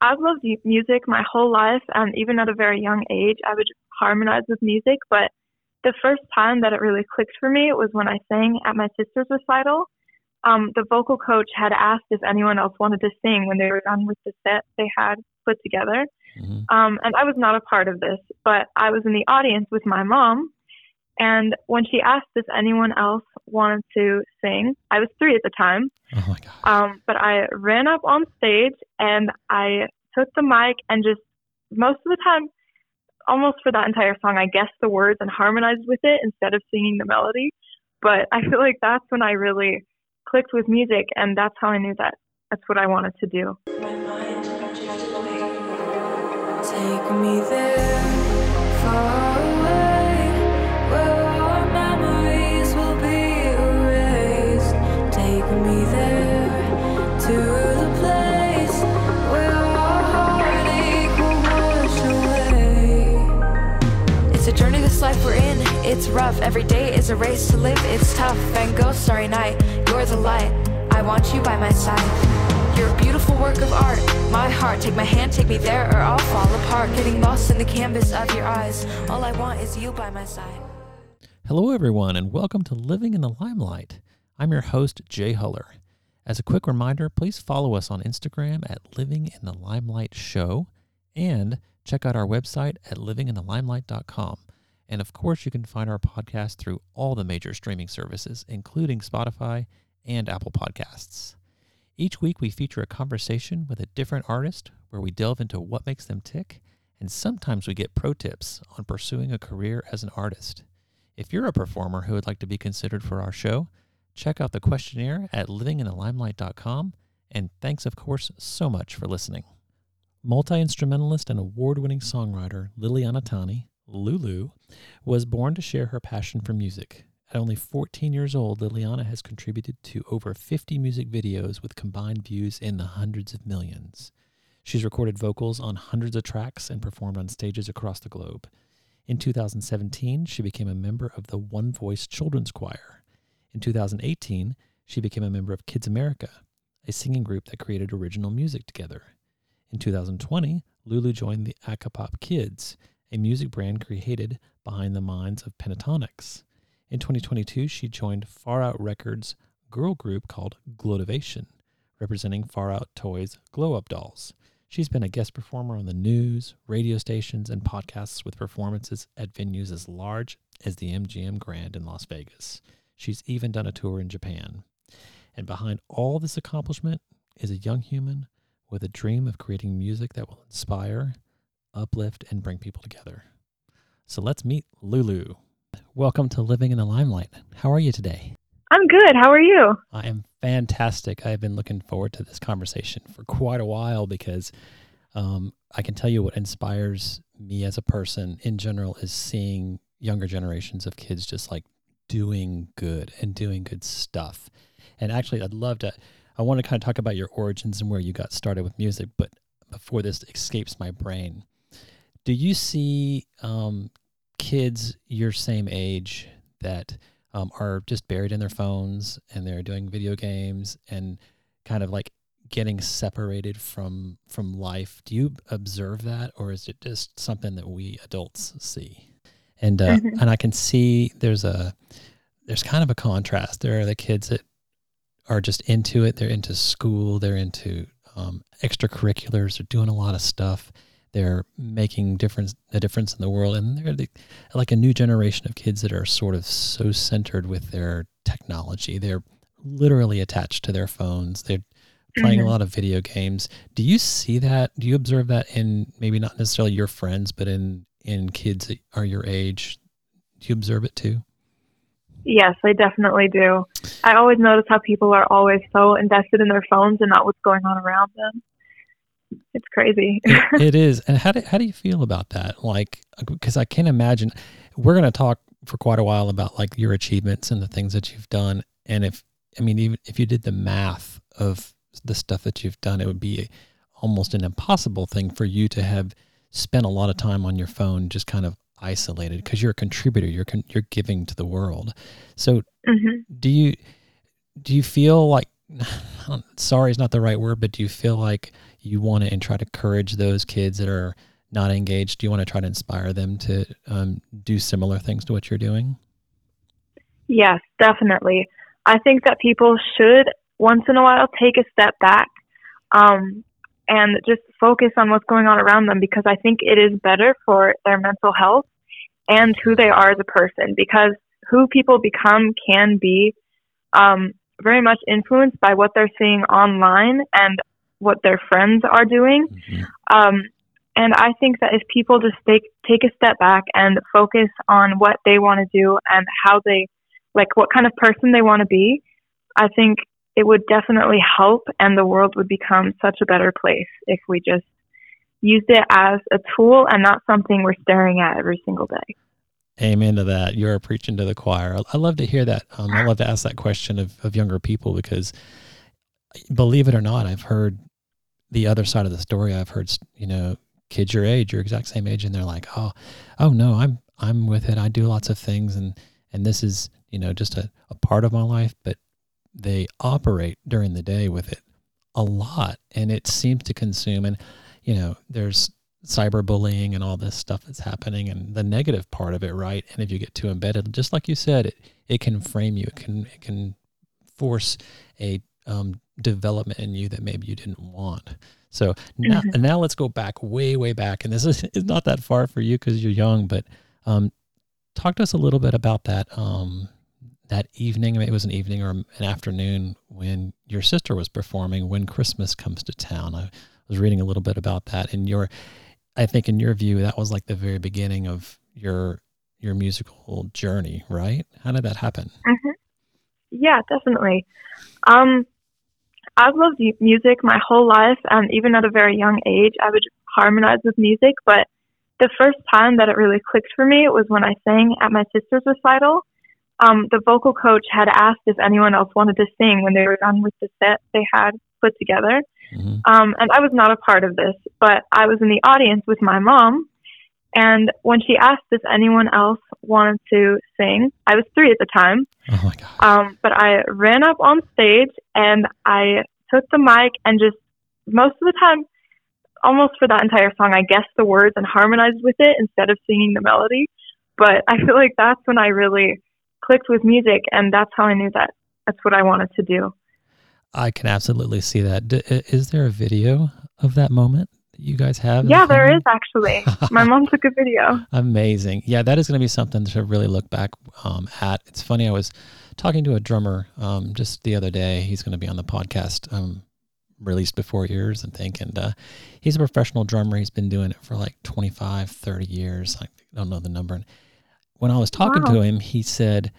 I've loved music my whole life, and even at a very young age, I would harmonize with music. But the first time that it really clicked for me was when I sang at my sister's recital. Um, the vocal coach had asked if anyone else wanted to sing when they were done with the set they had put together. Mm-hmm. Um, and I was not a part of this, but I was in the audience with my mom. And when she asked if anyone else wanted to sing, I was three at the time. Oh my God. Um, but I ran up on stage and I took the mic and just most of the time, almost for that entire song, I guessed the words and harmonized with it instead of singing the melody. But I feel like that's when I really clicked with music, and that's how I knew that that's what I wanted to do. It's rough. Every day is a race to live. It's tough. Van Gogh, Starry Night. You're the light. I want you by my side. You're a beautiful work of art. My heart, take my hand, take me there, or I'll fall apart. Getting lost in the canvas of your eyes. All I want is you by my side. Hello, everyone, and welcome to Living in the Limelight. I'm your host, Jay Huller. As a quick reminder, please follow us on Instagram at Living in the Limelight Show and check out our website at livinginthelimelight.com. And of course, you can find our podcast through all the major streaming services, including Spotify and Apple Podcasts. Each week, we feature a conversation with a different artist where we delve into what makes them tick, and sometimes we get pro tips on pursuing a career as an artist. If you're a performer who would like to be considered for our show, check out the questionnaire at livinginthelimelight.com. And thanks, of course, so much for listening. Multi instrumentalist and award winning songwriter Liliana Tani, Lulu, was born to share her passion for music. At only 14 years old, Liliana has contributed to over 50 music videos with combined views in the hundreds of millions. She's recorded vocals on hundreds of tracks and performed on stages across the globe. In 2017, she became a member of the One Voice Children's Choir. In 2018, she became a member of Kids America, a singing group that created original music together. In 2020, Lulu joined the Acapop Kids, a music brand created behind the minds of Pentatonix. In 2022, she joined Far Out Records' girl group called Glotivation, representing Far Out Toys Glo Up Dolls. She's been a guest performer on the news, radio stations, and podcasts with performances at venues as large as the MGM Grand in Las Vegas. She's even done a tour in Japan. And behind all this accomplishment is a young human with a dream of creating music that will inspire, uplift, and bring people together. So let's meet Lulu. Welcome to Living in the Limelight. How are you today? I'm good. How are you? I am fantastic. I've been looking forward to this conversation for quite a while because um, I can tell you what inspires me as a person in general is seeing younger generations of kids just like doing good and doing good stuff. And actually, I'd love to, I want to kind of talk about your origins and where you got started with music. But before this escapes my brain, do you see um, kids your same age that um, are just buried in their phones and they're doing video games and kind of like getting separated from from life? Do you observe that or is it just something that we adults see? And uh, mm-hmm. and i can see there's a there's kind of a contrast. There are the kids that are just into it. They're into school. They're into um, extracurriculars. They're doing a lot of stuff they're making difference a difference in the world, and they're the, like a new generation of kids that are sort of so centered with their technology. They're literally attached to their phones. They're playing mm-hmm. a lot of video games. Do you see that? Do you observe that in maybe not necessarily your friends, but in in kids that are your age? Do you observe it too? Yes, I definitely do. I always notice how people are always so invested in their phones and not what's going on around them it's crazy. it, it is. And how do, how do you feel about that? Like, because I can't imagine we're going to talk for quite a while about like your achievements and the things that you've done. And if, I mean, even if you did the math of the stuff that you've done, it would be almost an impossible thing for you to have spent a lot of time on your phone just kind of isolated because you're a contributor you're con- you're giving to the world so mm-hmm. do you do you feel like sorry is not the right word but do you feel like you want to and try to encourage those kids that are not engaged? Do you want to try to inspire them to um, do similar things to what you're doing? Yes, definitely. I think that people should once in a while take a step back um, and just focus on what's going on around them because I think it is better for their mental health and who they are as a person because who people become can be um, very much influenced by what they're seeing online and what their friends are doing. Mm-hmm. Um, and I think that if people just take take a step back and focus on what they want to do and how they like what kind of person they want to be, I think it would definitely help and the world would become such a better place if we just used it as a tool and not something we're staring at every single day. Amen to that. You're preaching to the choir. I love to hear that. Um, I love to ask that question of, of younger people because, believe it or not, I've heard the other side of the story. I've heard, you know, kids your age, your exact same age, and they're like, "Oh, oh no, I'm I'm with it. I do lots of things, and and this is you know just a, a part of my life." But they operate during the day with it a lot, and it seems to consume. And you know, there's cyberbullying and all this stuff that's happening, and the negative part of it, right? And if you get too embedded, just like you said, it it can frame you. It can it can force a um, development in you that maybe you didn't want. So now, mm-hmm. now let's go back way, way back. And this is, is not that far for you because you're young, but um, talk to us a little bit about that um, that evening. Maybe it was an evening or an afternoon when your sister was performing when Christmas comes to town. I was reading a little bit about that. And your, I think in your view, that was like the very beginning of your your musical journey, right? How did that happen? Mm-hmm. Yeah, definitely. Um, I've loved music my whole life, and even at a very young age, I would harmonize with music. But the first time that it really clicked for me was when I sang at my sister's recital. Um, the vocal coach had asked if anyone else wanted to sing when they were done with the set they had put together. Mm-hmm. Um, and I was not a part of this, but I was in the audience with my mom. And when she asked if anyone else wanted to sing, I was three at the time. Oh my God. Um, but I ran up on stage and I took the mic and just most of the time, almost for that entire song, I guessed the words and harmonized with it instead of singing the melody. But I feel like that's when I really clicked with music, and that's how I knew that that's what I wanted to do. I can absolutely see that. Is there a video of that moment you guys have? Yeah, the there is actually. My mom took a video. Amazing. Yeah, that is going to be something to really look back um, at. It's funny. I was talking to a drummer um, just the other day. He's going to be on the podcast um, released before yours, I think. And uh, he's a professional drummer. He's been doing it for like 25, 30 years. I don't know the number. And when I was talking wow. to him, he said,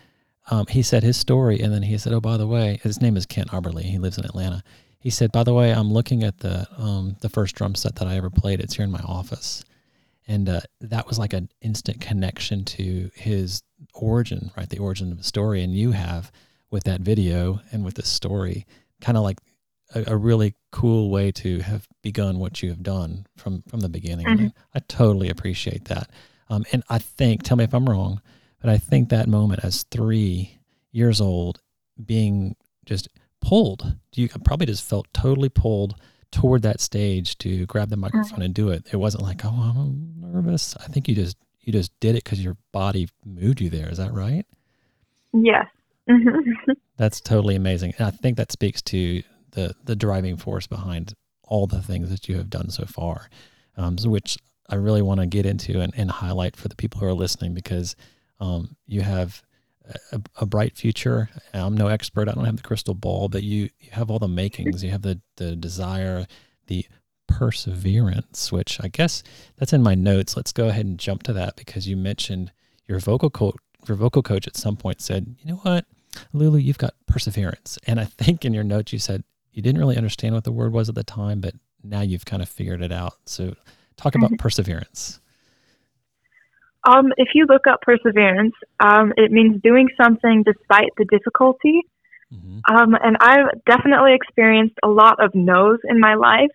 um, he said his story. And then he said, oh, by the way, his name is Kent Arberly. He lives in Atlanta. He said, by the way, I'm looking at the um, the first drum set that I ever played. It's here in my office. And uh, that was like an instant connection to his origin, right? The origin of the story. And you have with that video and with this story, kind of like a, a, really cool way to have begun what you have done from from the beginning. Mm-hmm. I, I, totally appreciate that. Um, and I think, tell me if I'm wrong, but I think that moment as three years old, being just pulled, you probably just felt totally pulled toward that stage to grab the microphone mm-hmm. and do it. It wasn't like, oh, I'm nervous. I think you just you just did it because your body moved you there. Is that right? Yes. Mm-hmm. That's totally amazing. And I think that speaks to the the driving force behind all the things that you have done so far, um, so which I really want to get into and, and highlight for the people who are listening because um, you have a, a, bright future. I'm no expert. I don't have the crystal ball, but you, you have all the makings. You have the, the desire, the perseverance, which I guess that's in my notes. Let's go ahead and jump to that because you mentioned your vocal coach. Your vocal coach at some point said, "You know what, Lulu, you've got perseverance." And I think in your notes you said you didn't really understand what the word was at the time, but now you've kind of figured it out. So, talk about mm-hmm. perseverance. Um, if you look up perseverance, um, it means doing something despite the difficulty. Mm-hmm. Um, and I've definitely experienced a lot of no's in my life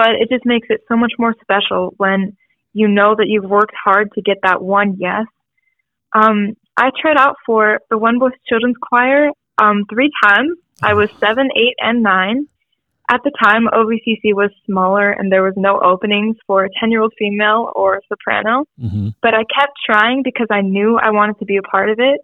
but it just makes it so much more special when you know that you've worked hard to get that one yes. Um, I tried out for the One Voice Children's Choir um, three times. I was seven, eight, and nine. At the time, OVCC was smaller and there was no openings for a 10 year old female or soprano. Mm-hmm. But I kept trying because I knew I wanted to be a part of it.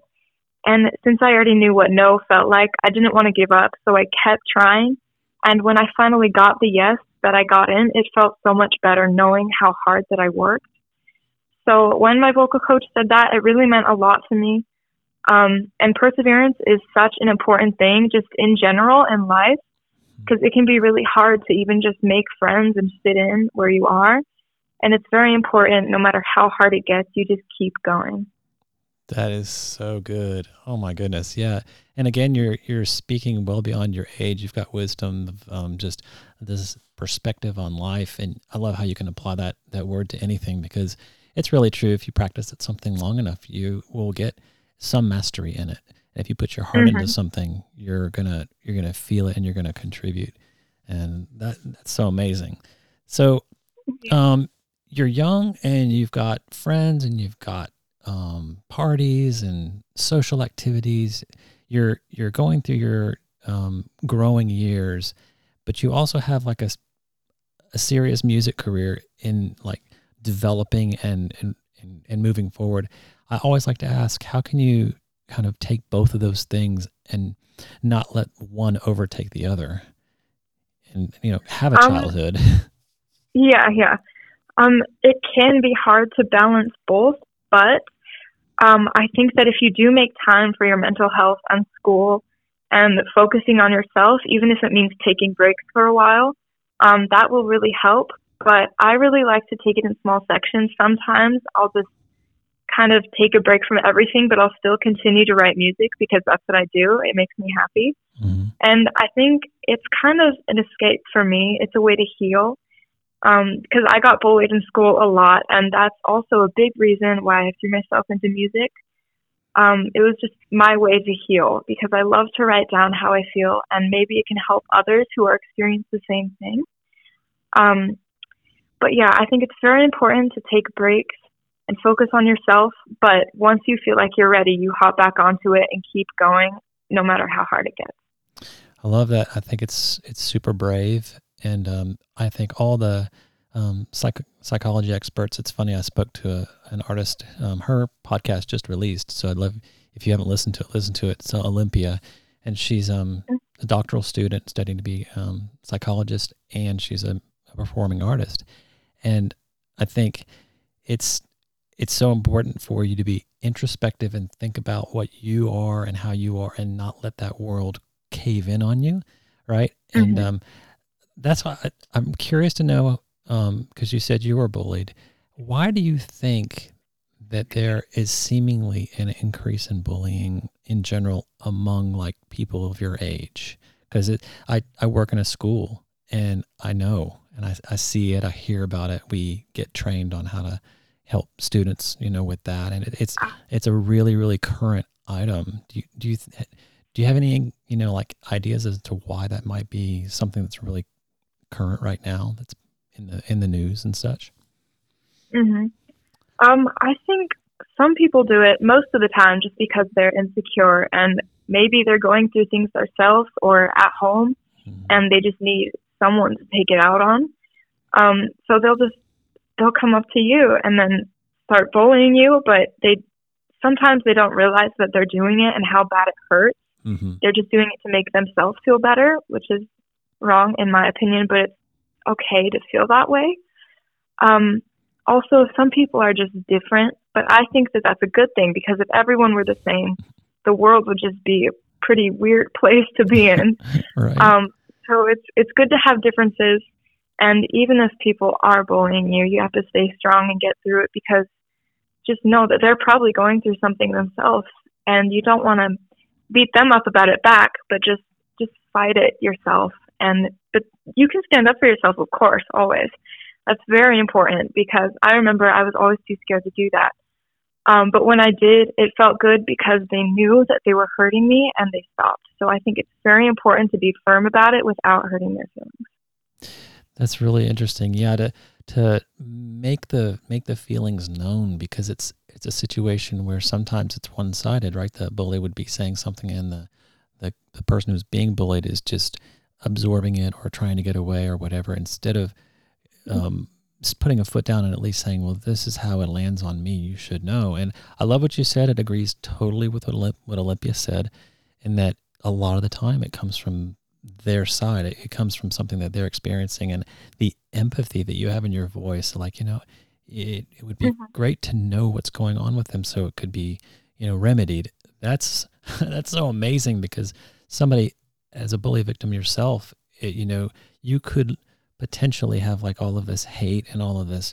And since I already knew what no felt like, I didn't want to give up. So I kept trying. And when I finally got the yes that I got in, it felt so much better knowing how hard that I worked. So when my vocal coach said that, it really meant a lot to me. Um, and perseverance is such an important thing just in general in life because it can be really hard to even just make friends and fit in where you are. And it's very important, no matter how hard it gets, you just keep going. That is so good. Oh my goodness, yeah. And again, you're you're speaking well beyond your age. You've got wisdom of um, just this perspective on life, and I love how you can apply that that word to anything because it's really true. If you practice at something long enough, you will get some mastery in it. And if you put your heart mm-hmm. into something, you're gonna you're gonna feel it and you're gonna contribute, and that that's so amazing. So, um, you're young and you've got friends and you've got um, parties and social activities. You're you're going through your um, growing years, but you also have like a a serious music career in like developing and and and, and moving forward. I always like to ask, how can you kind of take both of those things and not let one overtake the other and you know have a um, childhood. Yeah yeah. Um it can be hard to balance both but um i think that if you do make time for your mental health and school and focusing on yourself even if it means taking breaks for a while um that will really help. But i really like to take it in small sections sometimes. I'll just kind of take a break from everything, but I'll still continue to write music because that's what I do. It makes me happy. Mm-hmm. And I think it's kind of an escape for me. It's a way to heal. Because um, I got bullied in school a lot, and that's also a big reason why I threw myself into music. Um, it was just my way to heal because I love to write down how I feel, and maybe it can help others who are experiencing the same thing. Um, but yeah, I think it's very important to take breaks and focus on yourself. But once you feel like you're ready, you hop back onto it and keep going, no matter how hard it gets. I love that. I think it's it's super brave, and um, I think all the um, psych- psychology experts. It's funny. I spoke to a, an artist. Um, her podcast just released, so I'd love if you haven't listened to it, listen to it. It's uh, Olympia, and she's um, mm. a doctoral student studying to be um, psychologist, and she's a, a performing artist. And I think it's it's so important for you to be introspective and think about what you are and how you are and not let that world cave in on you right? Mm-hmm. and um, that's why I, am curious to know because um, you said you were bullied. Why do you think that there is seemingly an increase in bullying in general among like people of your age? Because it I, I work in a school and i know and I, I see it i hear about it. We get trained on how to help students, you know, with that. And it, it's ah. it's a really really current item. Do you do you do you have any you know like ideas as to why that might be something that's really current right now that's in the in the news and such? Mhm. Um, I think some people do it most of the time just because they're insecure and maybe they're going through things themselves or at home mm-hmm. and they just need someone to take it out on. Um, so they'll just they'll come up to you and then start bullying you, but they sometimes they don't realize that they're doing it and how bad it hurts. Mm-hmm. They're just doing it to make themselves feel better, which is wrong in my opinion, but it's okay to feel that way. Um, also, some people are just different, but I think that that's a good thing because if everyone were the same, the world would just be a pretty weird place to be in. right. um, so it's it's good to have differences and even if people are bullying you, you have to stay strong and get through it because just know that they're probably going through something themselves and you don't want to beat them up about it back, but just just fight it yourself. And but you can stand up for yourself, of course, always. That's very important because I remember I was always too scared to do that. Um, but when I did, it felt good because they knew that they were hurting me and they stopped. So I think it's very important to be firm about it without hurting their feelings. That's really interesting. Yeah, to to make the make the feelings known because it's it's a situation where sometimes it's one sided, right? The bully would be saying something and the, the the person who's being bullied is just absorbing it or trying to get away or whatever, instead of um, putting a foot down and at least saying, well, this is how it lands on me. You should know. And I love what you said. It agrees totally with what, Olymp- what Olympia said, in that a lot of the time it comes from their side. It, it comes from something that they're experiencing and the empathy that you have in your voice. Like, you know, it, it would be Mhm. great to know what's going on with them so it could be, you know, remedied. That's, that's so amazing because somebody as a bully victim yourself, it, you know, you could potentially have like all of this hate and all of this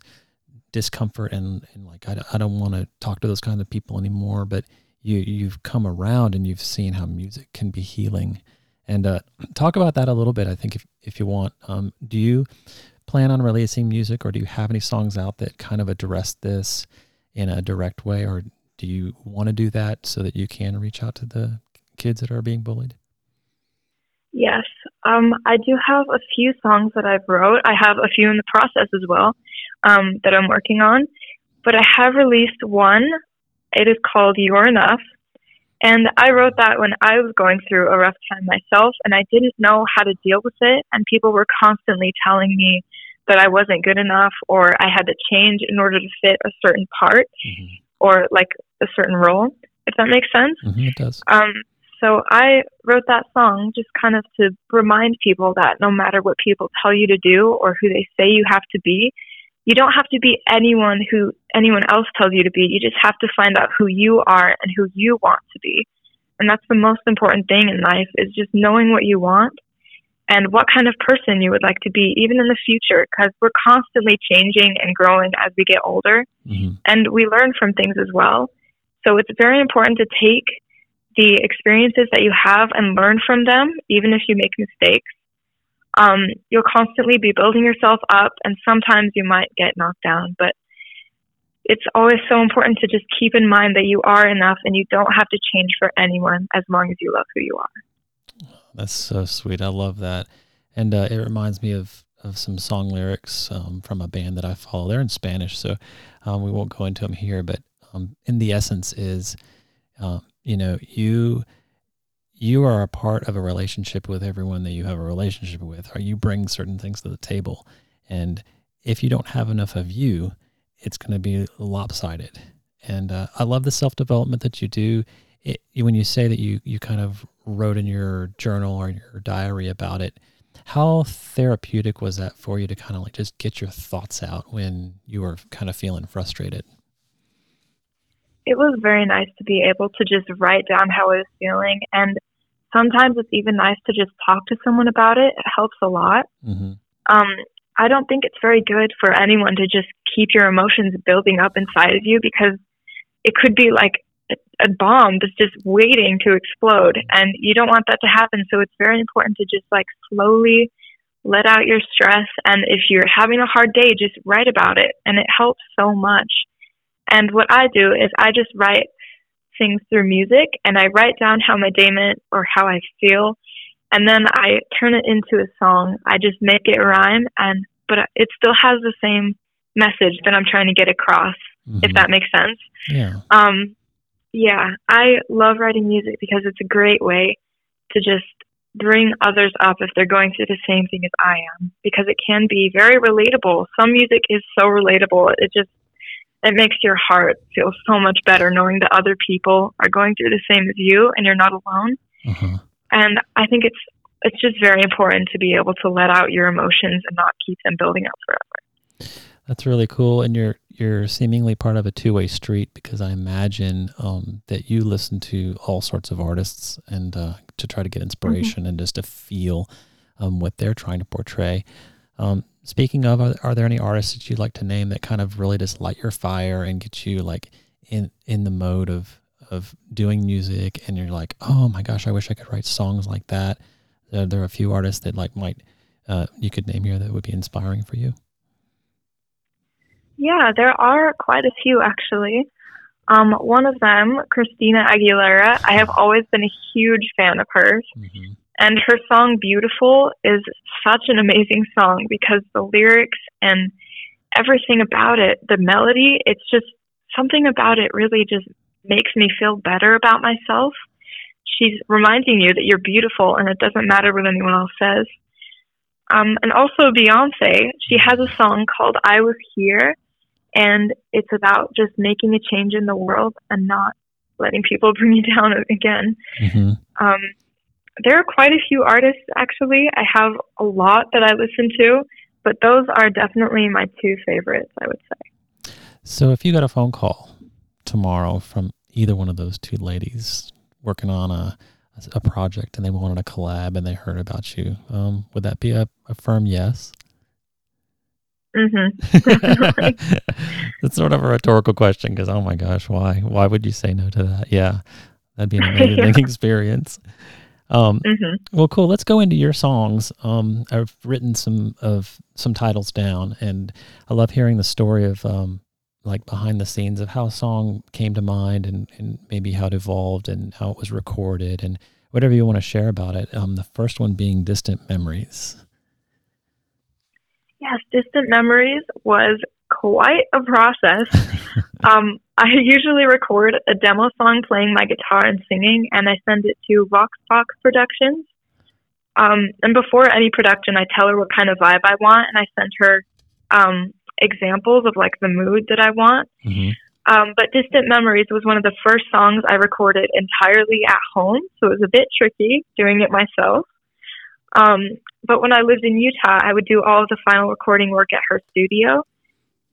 discomfort and, and like I, I don't want to talk to those kind of people anymore but you you've come around and you've seen how music can be healing and uh, talk about that a little bit I think if, if you want um, do you plan on releasing music or do you have any songs out that kind of address this in a direct way or do you want to do that so that you can reach out to the kids that are being bullied Yes. Um, I do have a few songs that I've wrote. I have a few in the process as well um, that I'm working on. But I have released one. It is called You're Enough. And I wrote that when I was going through a rough time myself and I didn't know how to deal with it. And people were constantly telling me that I wasn't good enough or I had to change in order to fit a certain part mm-hmm. or like a certain role, if that makes sense. Mm-hmm, it does Um, so I wrote that song just kind of to remind people that no matter what people tell you to do or who they say you have to be, you don't have to be anyone who anyone else tells you to be. You just have to find out who you are and who you want to be. And that's the most important thing in life is just knowing what you want and what kind of person you would like to be even in the future because we're constantly changing and growing as we get older mm-hmm. and we learn from things as well. So it's very important to take the experiences that you have and learn from them, even if you make mistakes. Um, you'll constantly be building yourself up, and sometimes you might get knocked down, but it's always so important to just keep in mind that you are enough and you don't have to change for anyone as long as you love who you are. That's so sweet. I love that. And uh, it reminds me of, of some song lyrics um, from a band that I follow. They're in Spanish, so um, we won't go into them here. But um, in the essence is, uh, you know, you you are a part of a relationship with everyone that you have a relationship with, or you bring certain things to the table. And if you don't have enough of you, it's going to be lopsided. And uh, I love the self development that you do. It, when you say that you you kind of wrote in your journal or your diary about it, how therapeutic was that for you to kind of like just get your thoughts out when you were kind of feeling frustrated? It was very nice to be able to just write down how I was feeling. And sometimes it's even nice to just talk to someone about it. It helps a lot. Mm-hmm. Um, I don't think it's very good for anyone to just keep your emotions building up inside of you because it could be like a, a bomb that's just waiting to explode and you don't want that to happen so it's very important to just like slowly let out your stress and if you're having a hard day just write about it and it helps so much and what i do is i just write things through music and i write down how my day meant or how i feel and then i turn it into a song i just make it rhyme and but it still has the same message that i'm trying to get across Mm-hmm. if that makes sense yeah. um, yeah, I love writing music because it's a great way to just bring others up if they're going through the same thing as I am because it can be very relatable. Some music is so relatable. It just it makes your heart feel so much better knowing that other people are going through the same as you and you're not alone. Uh-huh. And I think it's it's just very important to be able to let out your emotions and not keep them building up forever. That's really cool, and you're you're seemingly part of a two way street because I imagine um, that you listen to all sorts of artists and uh, to try to get inspiration mm-hmm. and just to feel um, what they're trying to portray. Um, speaking of, are, are, there any artists that you'd like to name that kind of really just light your fire and get you like in in the mode of of doing music, and you're like, oh my gosh, I wish I could write songs like that. There, there are a few artists that like might uh, you could name here that would be inspiring for you. Yeah, there are quite a few actually. Um, one of them, Christina Aguilera, I have always been a huge fan of hers. Mm-hmm. And her song Beautiful is such an amazing song because the lyrics and everything about it, the melody, it's just something about it really just makes me feel better about myself. She's reminding you that you're beautiful and it doesn't matter what anyone else says. Um, and also Beyonce, she has a song called I Was Here, and it's about just making a change in the world and not letting people bring you down again. Mm-hmm. Um, there are quite a few artists, actually. I have a lot that I listen to, but those are definitely my two favorites, I would say. So if you got a phone call tomorrow from either one of those two ladies working on a a project and they wanted a collab and they heard about you, um, would that be a, a firm yes? Mm-hmm. That's sort of a rhetorical question because oh my gosh, why why would you say no to that? Yeah, that'd be an amazing yeah. experience. Um, mm-hmm. Well, cool. Let's go into your songs. Um, I've written some of some titles down, and I love hearing the story of um, like behind the scenes of how a song came to mind and, and maybe how it evolved and how it was recorded and whatever you want to share about it. Um, the first one being Distant Memories. Yes, Distant Memories was quite a process. um, I usually record a demo song playing my guitar and singing, and I send it to Voxbox Productions. Um, and before any production, I tell her what kind of vibe I want, and I send her um, examples of like the mood that I want. Mm-hmm. Um, but Distant Memories was one of the first songs I recorded entirely at home, so it was a bit tricky doing it myself. Um, but when I lived in Utah, I would do all of the final recording work at her studio.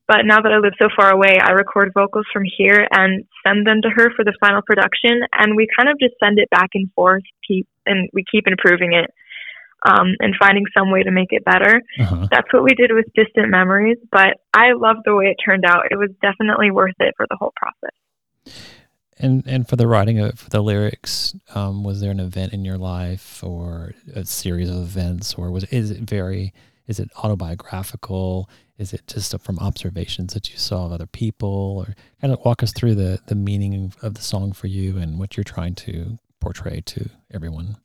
But now that I live so far away, I record vocals from here and send them to her for the final production, and we kind of just send it back and forth, keep and we keep improving it um, and finding some way to make it better. Uh-huh. That's what we did with Distant Memories, but I love the way it turned out. It was definitely worth it for the whole process. And and for the writing of for the lyrics, um, was there an event in your life or a series of events, or was is it very is it autobiographical? Is it just from observations that you saw of other people, or kind of walk us through the the meaning of the song for you and what you're trying to portray to everyone?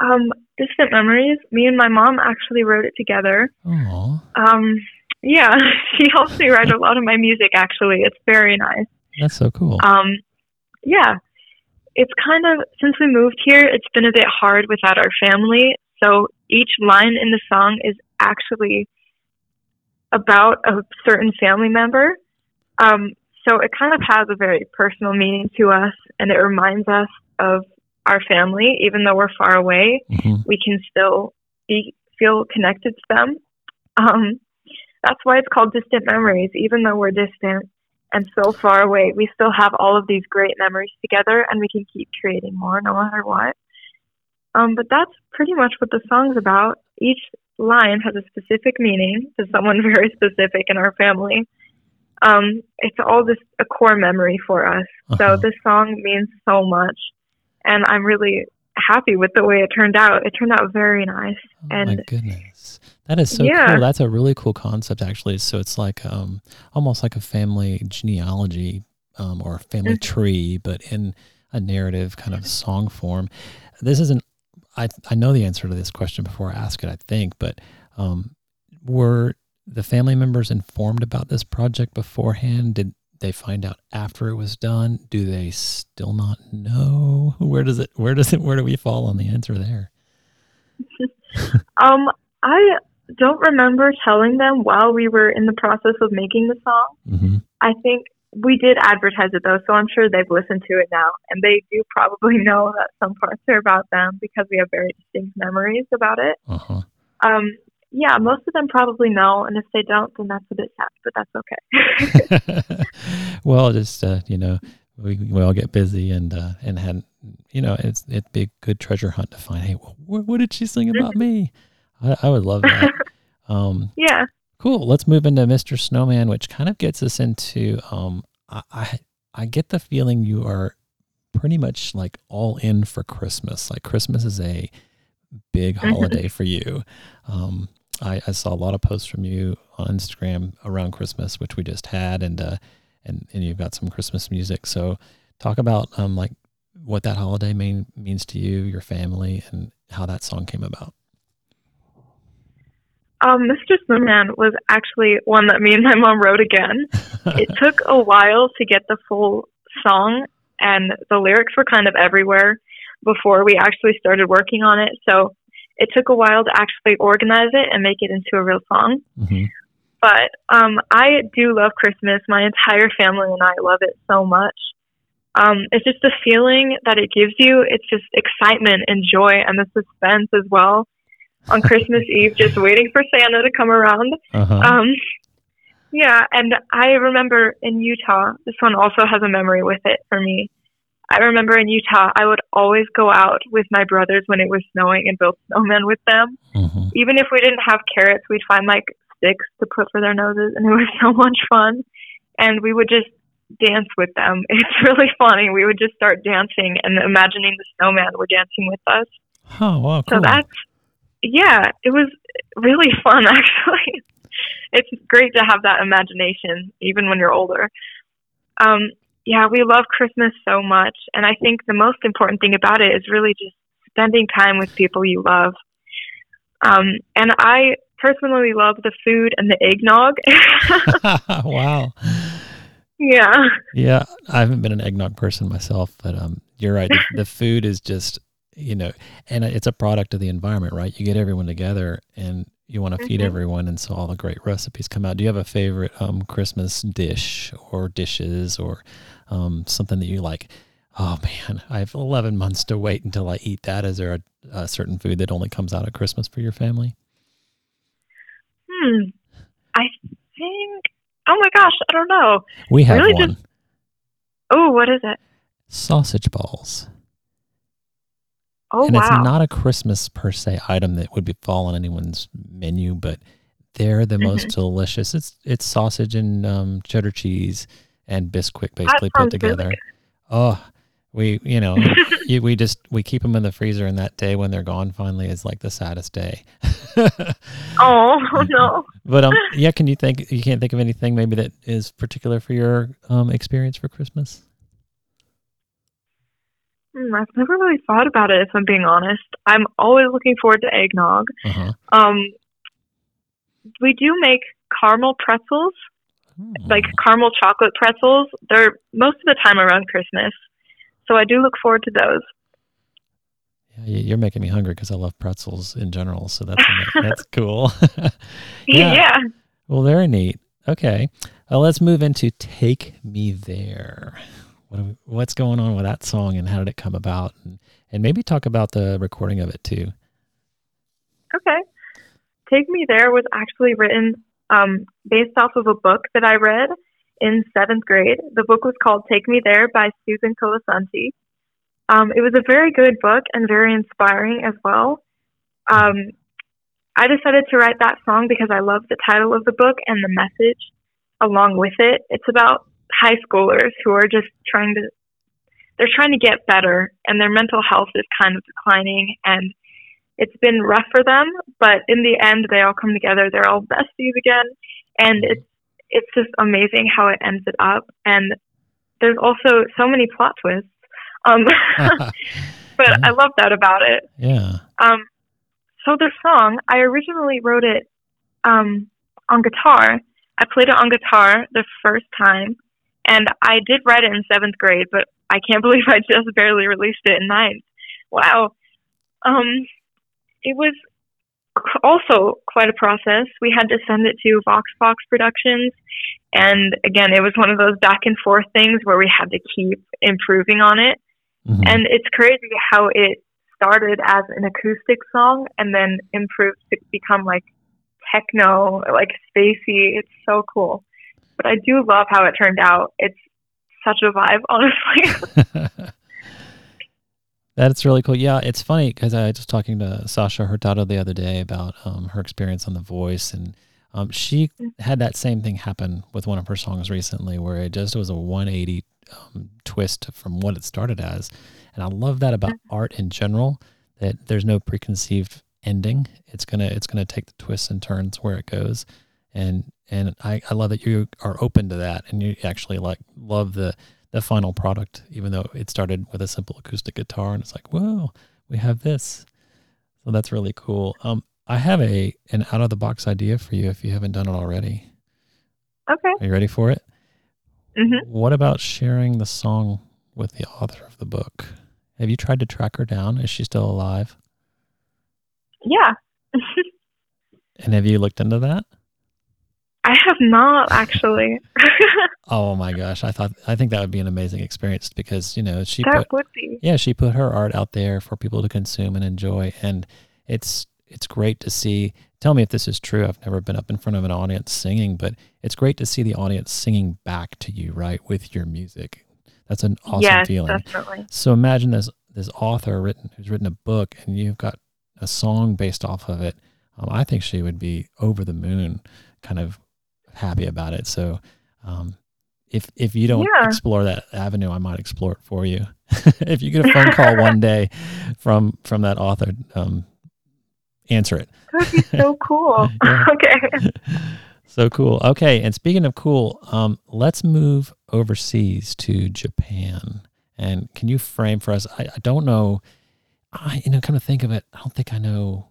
Um, Distant Memories. Me and my mom actually wrote it together. Aww. Um, yeah, she helps me write a lot of my music. Actually, it's very nice. That's so cool. Um, yeah, it's kind of since we moved here, it's been a bit hard without our family. So each line in the song is actually about a certain family member. Um, so it kind of has a very personal meaning to us, and it reminds us of our family, even though we're far away, mm-hmm. we can still be feel connected to them. Um, that's why it's called distant memories. Even though we're distant and so far away, we still have all of these great memories together, and we can keep creating more no matter what. Um, but that's pretty much what the song's about. Each line has a specific meaning to someone very specific in our family. Um, it's all just a core memory for us. Uh-huh. So this song means so much and I'm really happy with the way it turned out. It turned out very nice. Oh and my goodness. That is so yeah. cool. That's a really cool concept actually. So it's like um almost like a family genealogy um or a family mm-hmm. tree, but in a narrative kind of song form. This isn't I I know the answer to this question before I ask it, I think, but um were the family members informed about this project beforehand? Did they find out after it was done? Do they still not know? Where does it where does it where do we fall on the answer there? um I don't remember telling them while we were in the process of making the song. Mm-hmm. I think we did advertise it though, so I'm sure they've listened to it now, and they do probably know that some parts are about them because we have very distinct memories about it. Uh-huh. Um, yeah, most of them probably know, and if they don't, then that's a bit sad, but that's okay. well, just uh, you know, we we all get busy and uh, and had you know, it's it'd be a good treasure hunt to find. Hey, what, what did she sing about me? I, I would love that. Um, yeah. Cool. Let's move into Mr. Snowman, which kind of gets us into. Um, I, I I get the feeling you are pretty much like all in for Christmas. Like Christmas is a big holiday for you. Um, I, I, saw a lot of posts from you on Instagram around Christmas, which we just had, and uh, and and you've got some Christmas music. So talk about um like what that holiday mean means to you, your family, and how that song came about. Um, Mr. Snowman was actually one that me and my mom wrote again. it took a while to get the full song, and the lyrics were kind of everywhere before we actually started working on it. So it took a while to actually organize it and make it into a real song. Mm-hmm. But um, I do love Christmas. My entire family and I love it so much. Um, it's just the feeling that it gives you. It's just excitement and joy and the suspense as well. On Christmas Eve, just waiting for Santa to come around. Uh-huh. Um, yeah, and I remember in Utah, this one also has a memory with it for me. I remember in Utah, I would always go out with my brothers when it was snowing and build snowmen with them. Mhm. Even if we didn't have carrots, we'd find like sticks to put for their noses, and it was so much fun. And we would just dance with them. It's really funny. We would just start dancing and imagining the snowman were dancing with us. Oh, wow, So that's yeah, it was really fun actually. it's great to have that imagination even when you're older. Um yeah, we love Christmas so much and I think the most important thing about it is really just spending time with people you love. Um and I personally love the food and the eggnog. wow. yeah. Yeah, I haven't been an eggnog person myself, but um, you're right. The, the food is just, you know, and it's a product of the environment, right? You get everyone together and you want to feed Mhm. everyone, and so all the great recipes come out. Do you have a favorite um, Christmas dish or dishes or um, something that you like? Oh man, I have 11 months to wait until I eat that. Is there a, a certain food that only comes out at Christmas for your family? Hmm. I think Oh my gosh, I don't know. We have Really one. just- Oh, what is it? Sausage balls. Oh and wow. it's not a Christmas per se item that would be fall on anyone's menu, but they're the most Mm-hmm. delicious. It's it's sausage and um, cheddar cheese and Bisquick basically put sounds really together. oh, we you know you, we just we keep them in the freezer, and that day when they're gone finally is like the saddest day. Oh no. but um, yeah, can you think you can't think of anything maybe that is particular for your um experience for Christmas? Hmm, I've never really thought about it if I'm being honest. I'm always looking forward to eggnog. Uh huh. Um, we do make caramel pretzels, like caramel chocolate pretzels. They're most of the time around Christmas, so I do look forward to those. Yeah, you- you're making me hungry because I love pretzels in general. So that's that's cool. Yeah. yeah. well, very neat. Okay, uh, let's move into "Take Me There." What we, what's going on with that song, and how did it come about? And, and maybe talk about the recording of it too. Okay. Take Me There was actually written um, based off of a book that I read in seventh grade. The book was called Take Me There by Susane Colasanti. Um, it was a very good book and very inspiring as well. Um, I decided to write that song because I love the title of the book and the message along with it. It's about high schoolers who are just trying to they're trying to get better and their mental health is kind of declining and it's been rough for them, but in the end they all come together. They're all besties again and it's it's just amazing how it ends it up and there's also so many plot twists. Um but I love that about it. yeah. Um, so the song, I originally wrote it um, on guitar. I played it on guitar the first time, and I did write it in seventh grade, but I can't believe I just barely released it in ninth. Wow. Um, it was also quite a process. We had to send it to Voxbox Productions, and again, it was one of those back and forth things where we had to keep improving on it. Mhm. And it's crazy how it started as an acoustic song and then improved to become like techno, like spacey. It's so cool. But I do love how it turned out. It's such a vibe, honestly. That's really cool. Yeah, it's funny because I was just talking to Sasha Hurtado the other day about um, her experience on The Voice, and um, she had that same thing happen with one of her songs recently, where it just was a 180 um, twist from what it started as. And I love that about art in general, that there's no preconceived ending. It's gonna it's gonna take the twists and turns where it goes, and and I, I love that you are open to that, and you actually like love the the final product, even though it started with a simple acoustic guitar, and it's like, whoa, we have this. So that's really cool. Um, I have a an out of the box idea for you if you haven't done it already. okay. Are you ready for it? mm-hmm. What about sharing the song with the author of the book? Have you tried to track her down? Is she still alive? yeah. and have you looked into that? I have not actually. oh my gosh, I thought I think that would be an amazing experience because you know she that put would be. yeah she put her art out there for people to consume and enjoy, and it's it's great to see. Tell me if this is true. I've never been up in front of an audience singing, but it's great to see the audience singing back to you, right, with your music. That's an awesome yes, feeling. definitely. So imagine this this author written who's written a book, and you've got a song based off of it. Um, I think she would be over the moon, kind of happy about it. So, um, if if you don't Yeah. explore that avenue, I might explore it for you. if you get a phone call one day from from that author, um, answer it. That would be so cool. Okay. So cool. Okay, and speaking of cool, um, let's move overseas to Japan. And can you frame for us? I, I don't know. I you know, kind of think of it, I don't think I know.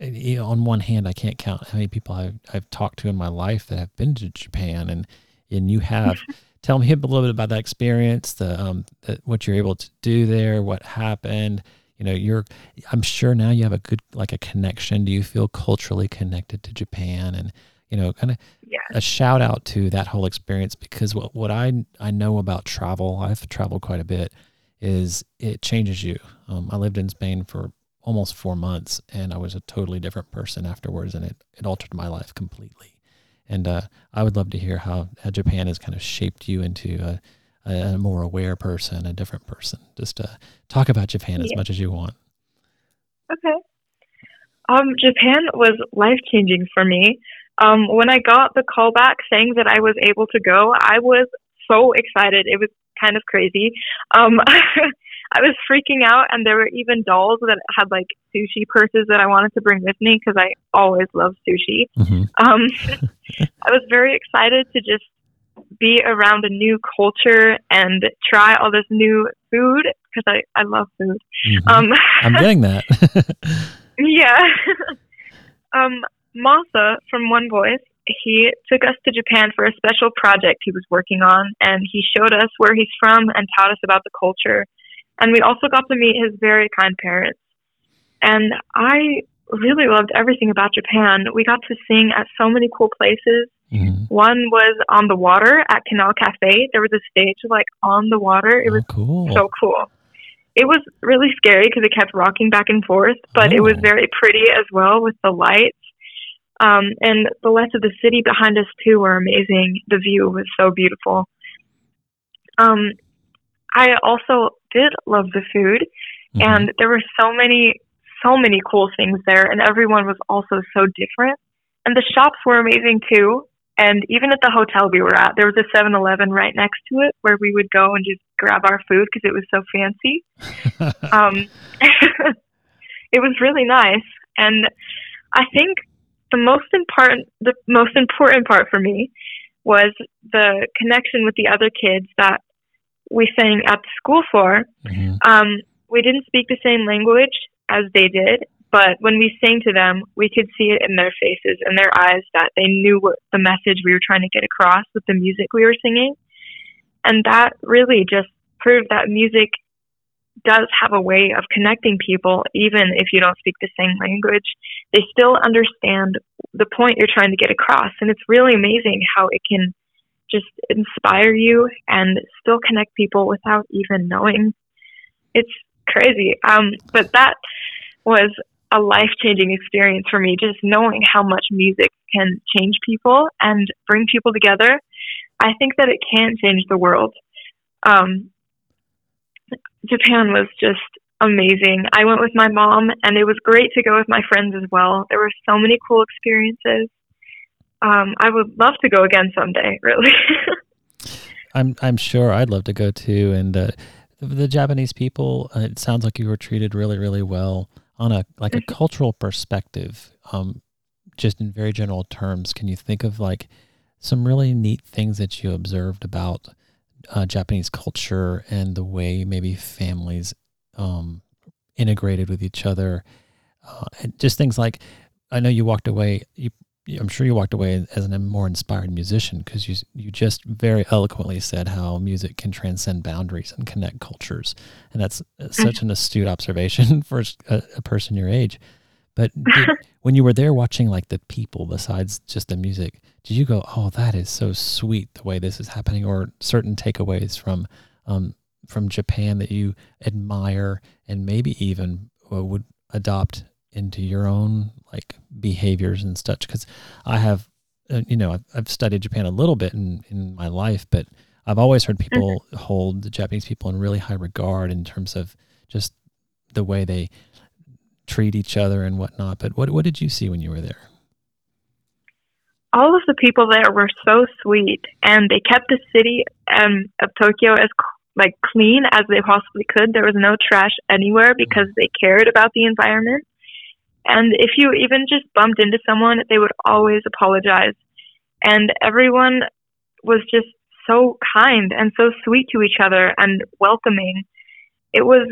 You know, on one hand, I can't count how many people I've, I've talked to in my life that have been to Japan, and and you have. Tell me a little bit about that experience, the um, the, what you're able to do there, what happened. You know, you're. I'm sure now you have a good like a connection. Do you feel culturally connected to Japan, and you know, kind of Yeah. a shout out to that whole experience because what what I I know about travel, I've traveled quite a bit, is it changes you. Um, I lived in Spain for almost four months, and I was a totally different person afterwards, and it it altered my life completely. And uh, I would love to hear how, how Japan has kind of shaped you into a, a, a more aware person, a different person. Just uh, talk about Japan as much as you want. Okay. Um, Japan was life changing for me. Um, when I got the call back saying that I was able to go, I was so excited. It was kind of crazy. Um, I was freaking out, and there were even dolls that had like sushi purses that I wanted to bring with me because I always love sushi. hmm Um, I was very excited to just be around a new culture and try all this new food because I, I love food. Um, I'm getting that. yeah. um, Masa from One Voice, he took us to Japan for a special project he was working on, and he showed us where he's from and taught us about the culture. And we also got to meet his very kind parents. And I really loved everything about Japan. We got to sing at so many cool places. Mhm. One was on the water at Canal Cafe. There was a stage like on the water. It was oh, cool. so cool. It was really scary because it kept rocking back and forth, but it was Oh. very pretty as well with the lights. Um, and the lights of the city behind us too were amazing. The view was so beautiful. Um, I also did love the food, Mhm. and there were so many, so many cool things there, and everyone was also so different. And the shops were amazing too. And even at the hotel we were at, there was a 7 Eleven right next to it where we would go and just grab our food because it was so fancy. Um, it was really nice. And I think the most important, the most important part for me was the connection with the other kids that we sang at the school for. Mhm. Um, we didn't speak the same language as they did, but when we sang to them, we could see it in their faces and their eyes that they knew what the message we were trying to get across with the music we were singing. And that really just proved that music does have a way of connecting people, even if you don't speak the same language. They still understand the point you're trying to get across. And it's really amazing how it can just inspire you and still connect people without even knowing. It's crazy. Um, but that was a life changing experience for me, just knowing how much music can change people and bring people together. I think that it can change the world. Um, Japan was just amazing. I went with my mom, and it was great to go with my friends as well. There were so many cool experiences. Um, I would love to go again someday, really. I'm I'm sure I'd love to go too. And uh, the, the Japanese people, uh, it sounds like you were treated really, really well on a like a cultural perspective. Um, just in very general terms, can you think of like some really neat things that you observed about uh, Japanese culture and the way maybe families um, integrated with each other, uh, and just things like I know you walked away. You, I'm sure you walked away as a more inspired musician because you you just very eloquently said how music can transcend boundaries and connect cultures, and that's uh, such an astute observation for a, a person your age. But did, when you were there watching like the people besides just the music, did you go, "Oh, that is so sweet the way this is happening," or certain takeaways from um, from Japan that you admire and maybe even uh, would adopt into your own like behaviors and such? Because I have, uh, you know, I've, I've, studied Japan a little bit in in my life, but I've always heard people mm-hmm. hold the Japanese people in really high regard in terms of just the way they treat each other and whatnot. But what what did you see when you were there? All of the people there were so sweet, and they kept the city um, of Tokyo as like clean as they possibly could. There was no trash anywhere because they cared about the environment. And if you even just bumped into someone, they would always apologize. And everyone was just so kind and so sweet to each other and welcoming. It was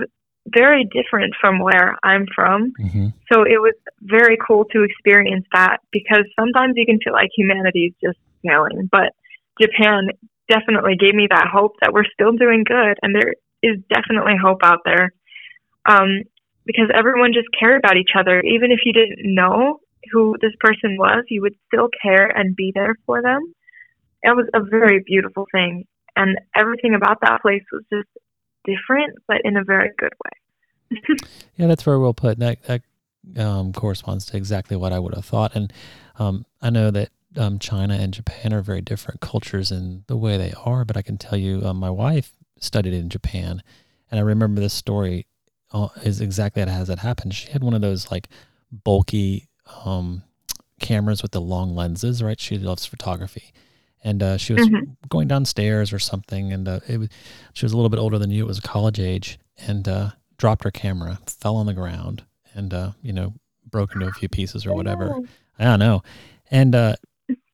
very different from where I'm from. Mm-hmm. So it was very cool to experience that because sometimes you can feel like humanity is just failing, but Japan definitely gave me that hope that we're still doing good and there is definitely hope out there. Um, because everyone just cared about each other. Even if you didn't know who this person was, you would still care and be there for them. It was a very beautiful thing. And everything about that place was just different, but in a very good way. yeah, that's very well put. That, that um, corresponds to exactly what I would have thought. And um, I know that um, China and Japan are very different cultures in the way they are, but I can tell you, um, my wife studied in Japan, and I remember this story is exactly as it happened. She had one of those like bulky um, cameras with the long lenses, right? She loves photography, and uh, she was mm-hmm. going downstairs or something, and uh, it was, she was a little bit older than you. It was college age, and uh, dropped her camera, fell on the ground, and uh, you know broke into a few pieces or whatever. I don't know, and uh,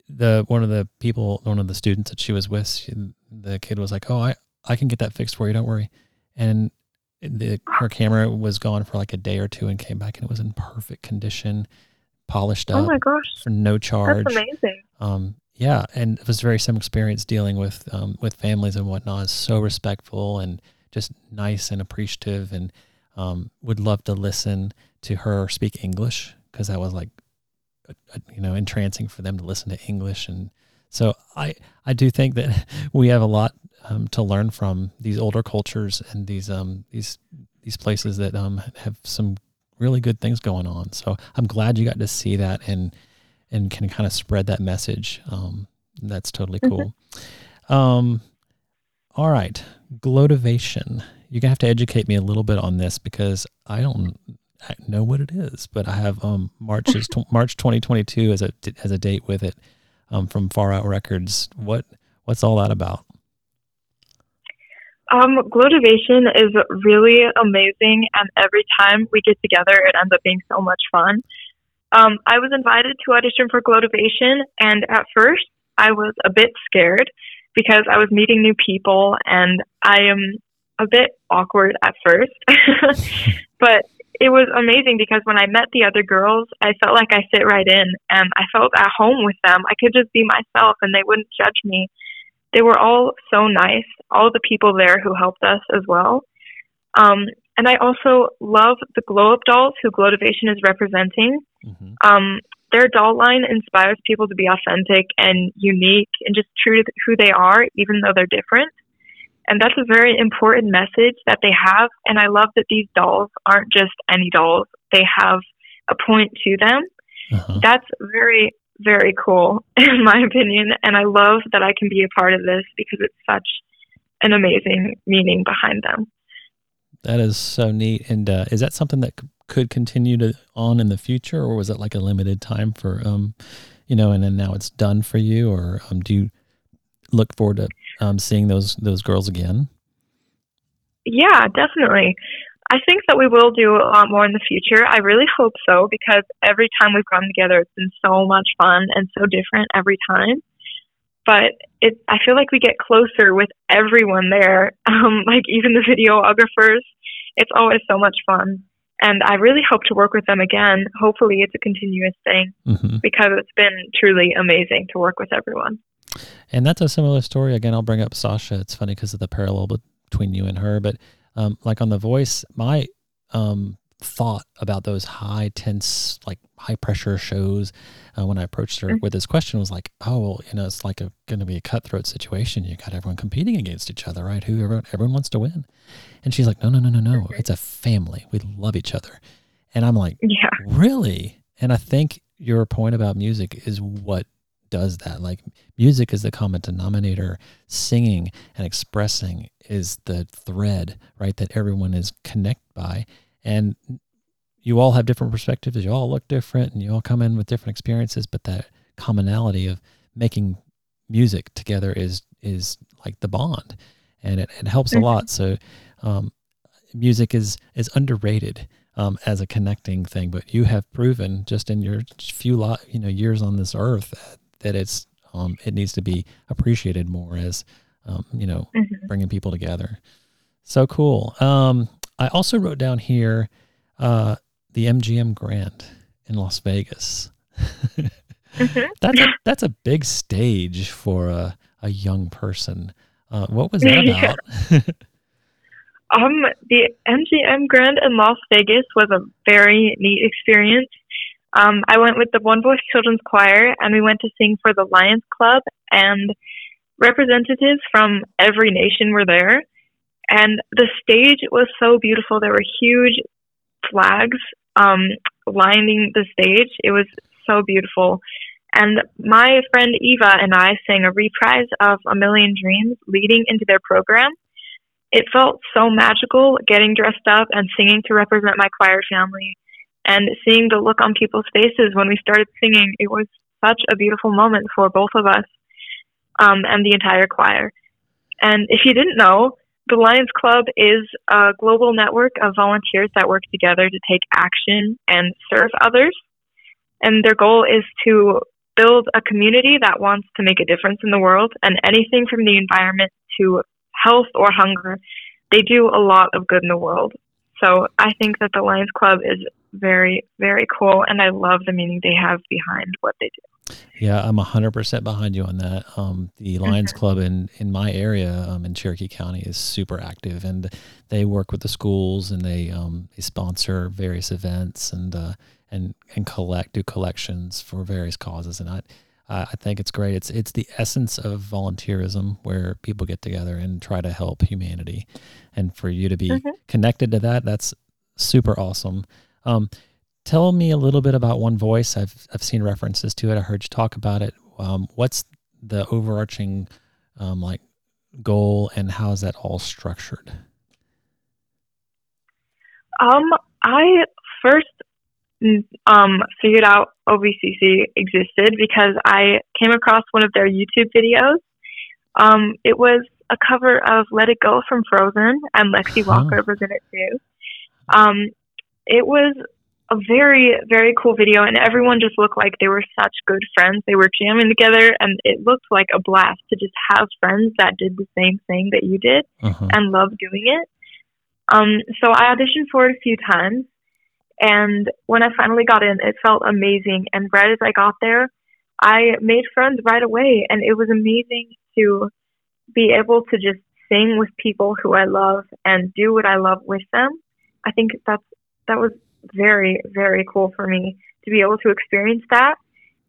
the one of the people, one of the students that she was with, she, the kid was like, "Oh, I I can get that fixed for you. Don't worry." And the, her camera was gone for like a day or two and came back and it was in perfect condition, polished up. Oh my gosh! For no charge. That's amazing. Um, yeah, and it was a very similar experience dealing with um, with families and whatnot. So respectful and just nice and appreciative, and um, would love to listen to her speak English because that was like, a, a, you know, entrancing for them to listen to English and so I I do think that we have a lot um, to learn from these older cultures and these um these these places that um have some really good things going on. So I'm glad you got to see that and and can kind of spread that message. Um, that's totally cool. Mm-hmm. Um, all right, glotivation. You're gonna have to educate me a little bit on this because I don't know what it is, but I have um March is March 2022 as a as a date with it um, from Far Out Records. What what's all that about? Um, Glotivation is really amazing, and every time we get together, it ends up being so much fun. Um, I was invited to audition for Glotivation, and at first I was a bit scared because I was meeting new people, and I am a bit awkward at first. but it was amazing because when I met the other girls, I felt like I fit right in and I felt at home with them. I could just be myself and they wouldn't judge me. They were all so nice, all the people there who helped us as well. Um, and I also love the Glo Up Dolls who Glotivation is representing. Mm-hmm. Um, their doll line inspires people to be authentic and unique and just true to who they are, even though they're different. And that's a very important message that they have. And I love that these dolls aren't just any dolls, they have a point to them. Uh-huh. That's very, very cool, in my opinion. And I love that I can be a part of this because it's such an amazing meaning behind them. That is so neat. And uh, is that something that c- could continue to on in the future, or was it like a limited time for, um, you know, and then now it's done for you, or um, do you look forward to um, seeing those those girls again? Yeah, definitely. I think that we will do a lot more in the future. I really hope so because every time we've come together, it's been so much fun and so different every time. But it, I feel like we get closer with everyone there, um, like even the videographers. It's always so much fun. And I really hope to work with them again. Hopefully, it's a continuous thing mm-hmm. because it's been truly amazing to work with everyone. And that's a similar story. Again, I'll bring up Sasha. It's funny because of the parallel between you and her. But um, like on The Voice, my um, thought about those high tense like high pressure shows uh, when i approached her mm-hmm. with this question was like oh well you know it's like a going to be a cutthroat situation. You got everyone competing against each other right? Who everyone, everyone wants to win. And she's like no no no no no. Mm-hmm. it's a family. We love each other. And i'm like yeah. Really? And i think your point about music is what does that. Like music is the common denominator. Singing and expressing is the thread right that everyone is connected by. And you all have different perspectives. You all look different and you all come in with different experiences but that commonality of making music together is is like the bond. And it, it helps mm-hmm. a lot. So um, music is is underrated um, as a connecting thing but you have proven just in your few lot you know years on this earth that, it's um, it needs to be appreciated more as um, you know mm-hmm. bringing people together so cool um, I also wrote down here uh, the MGM Grand in Las Vegas. mm-hmm. That's a, that's a big stage for a, a young person. Uh, what was that about? um, the MGM Grand in Las Vegas was a very neat experience. Um, I went with the One Voice Children's Choir, and we went to sing for the Lions Club, and representatives from every nation were there. And the stage was so beautiful. There were huge flags um, lining the stage. It was so beautiful. And my friend Eva and I sang a reprise of A Million Dreams leading into their program. It felt so magical getting dressed up and singing to represent my choir family and seeing the look on people's faces when we started singing. It was such a beautiful moment for both of us um, and the entire choir. And if you didn't know, the Lions Club is a global network of volunteers that work together to take action and serve others. And their goal is to build a community that wants to make a difference in the world and anything from the environment to health or hunger. They do a lot of good in the world. So I think that the Lions Club is very, very cool, and I love the meaning they have behind what they do. Yeah, I'm 100% behind you on that. Um, the Lions mm-hmm. Club in, in my area um, in Cherokee County is super active, and they work with the schools and they um, they sponsor various events and uh, and and collect do collections for various causes. And I uh, I think it's great. It's it's the essence of volunteerism where people get together and try to help humanity, and for you to be mm-hmm. connected to that, that's super awesome. Um, tell me a little bit about One Voice. I've I've seen references to it. I heard you talk about it. Um, what's the overarching um, like goal, and how is that all structured? Um, I first um, figured out OVCC existed because I came across one of their YouTube videos. Um, it was a cover of "Let It Go" from Frozen, and Lexi Walker was in it too. Um, it was a very, very cool video, and everyone just looked like they were such good friends. They were jamming together, and it looked like a blast to just have friends that did the same thing that you did uh-huh. and love doing it. Um, so I auditioned for it a few times, and when I finally got in, it felt amazing. And right as I got there, I made friends right away, and it was amazing to be able to just sing with people who I love and do what I love with them. I think that's that was very, very cool for me to be able to experience that.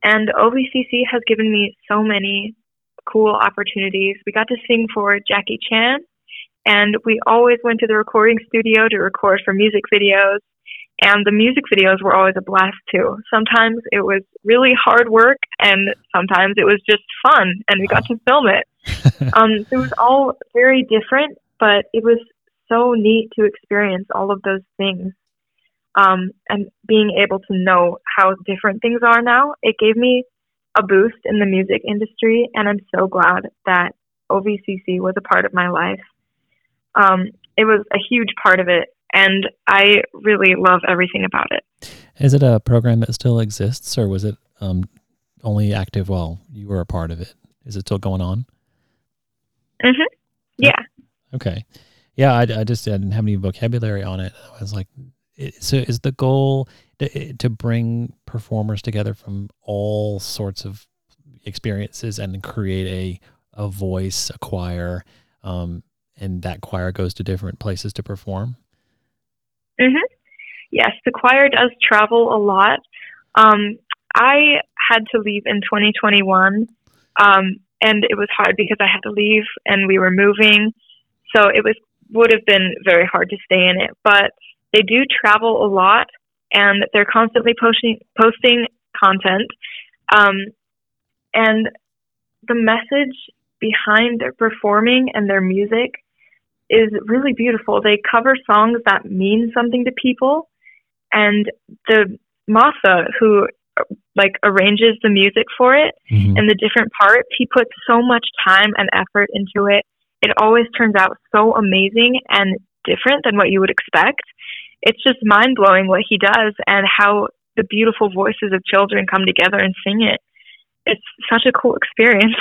And OVCC has given me so many cool opportunities. We got to sing for Jackie Chan, and we always went to the recording studio to record for music videos. And the music videos were always a blast too. Sometimes it was really hard work, and sometimes it was just fun, and we got to film it. um, it was all very different, but it was so neat to experience all of those things um, and being able to know how different things are now, it gave me a boost in the music industry, and I'm so glad that OVCC was a part of my life. Um, it was a huge part of it, and I really love everything about it. Is it a program that still exists, or was it um, only active while you were a part of it? Is it still going on? Mhm. Yeah. Okay. Yeah, I, I just I didn't have any vocabulary on it. I was like, so is the goal to, to bring performers together from all sorts of experiences and create a a voice, a choir, um, and that choir goes to different places to perform? Mhm. yes, the choir does travel a lot. Um, I had to leave in 2021, um, and it was hard because I had to leave and we were moving, so it was would have been very hard to stay in it. But they do travel a lot, and they're constantly posting posting content, um, and the message behind their performing and their music is really beautiful. They cover songs that mean something to people, and the Masa who like arranges the music for it mm-hmm. and the different parts, he puts so much time and effort into it. It always turns out so amazing and different than what you would expect. It's just mind blowing what he does and how the beautiful voices of children come together and sing it. It's such a cool experience.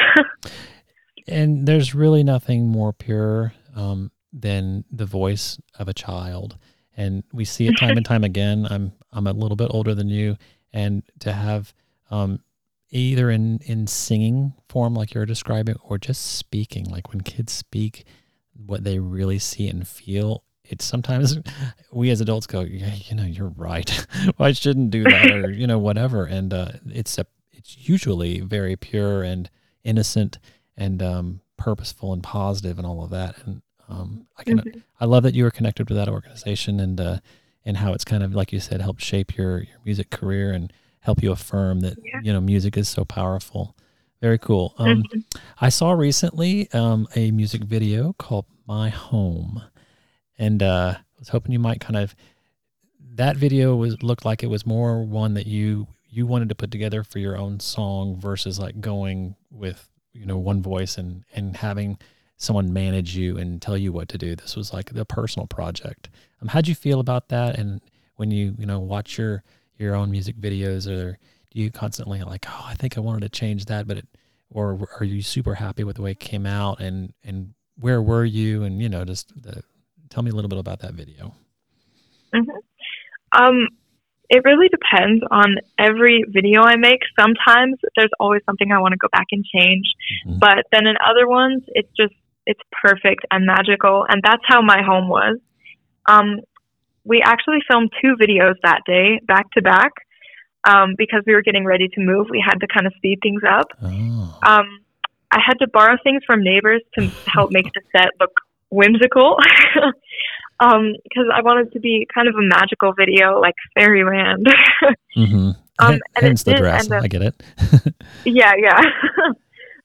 and there's really nothing more pure um, than the voice of a child. And we see it time and time again. I'm I'm a little bit older than you, and to have um, either in in singing form like you're describing, or just speaking, like when kids speak what they really see and feel. It's sometimes we as adults go, yeah, you know, you're right. well, I shouldn't do that, or you know, whatever. And uh, it's a it's usually very pure and innocent and um, purposeful and positive and all of that. And um, I can mm-hmm. I love that you were connected with that organization and uh, and how it's kind of like you said helped shape your your music career and help you affirm that yeah. you know music is so powerful. Very cool. Um, mm-hmm. I saw recently um, a music video called "My Home," and uh, I was hoping you might kind of that video was looked like it was more one that you you wanted to put together for your own song versus like going with you know one voice and and having someone manage you and tell you what to do. This was like the personal project. Um, how'd you feel about that? And when you you know watch your your own music videos, or do you constantly like, oh, I think I wanted to change that, but it, or are you super happy with the way it came out? And and where were you? And you know, just the, tell me a little bit about that video. Mm-hmm. Um, it really depends on every video I make. Sometimes there's always something I want to go back and change, mm-hmm. but then in other ones, it's just it's perfect and magical, and that's how my home was. Um, we actually filmed two videos that day, back to back, um, because we were getting ready to move. We had to kind of speed things up. Oh. Um, I had to borrow things from neighbors to help make the set look whimsical. um, because I wanted to be kind of a magical video, like Fairyland. mm-hmm. Um, and Hence the dress. Up, I get it. yeah, yeah.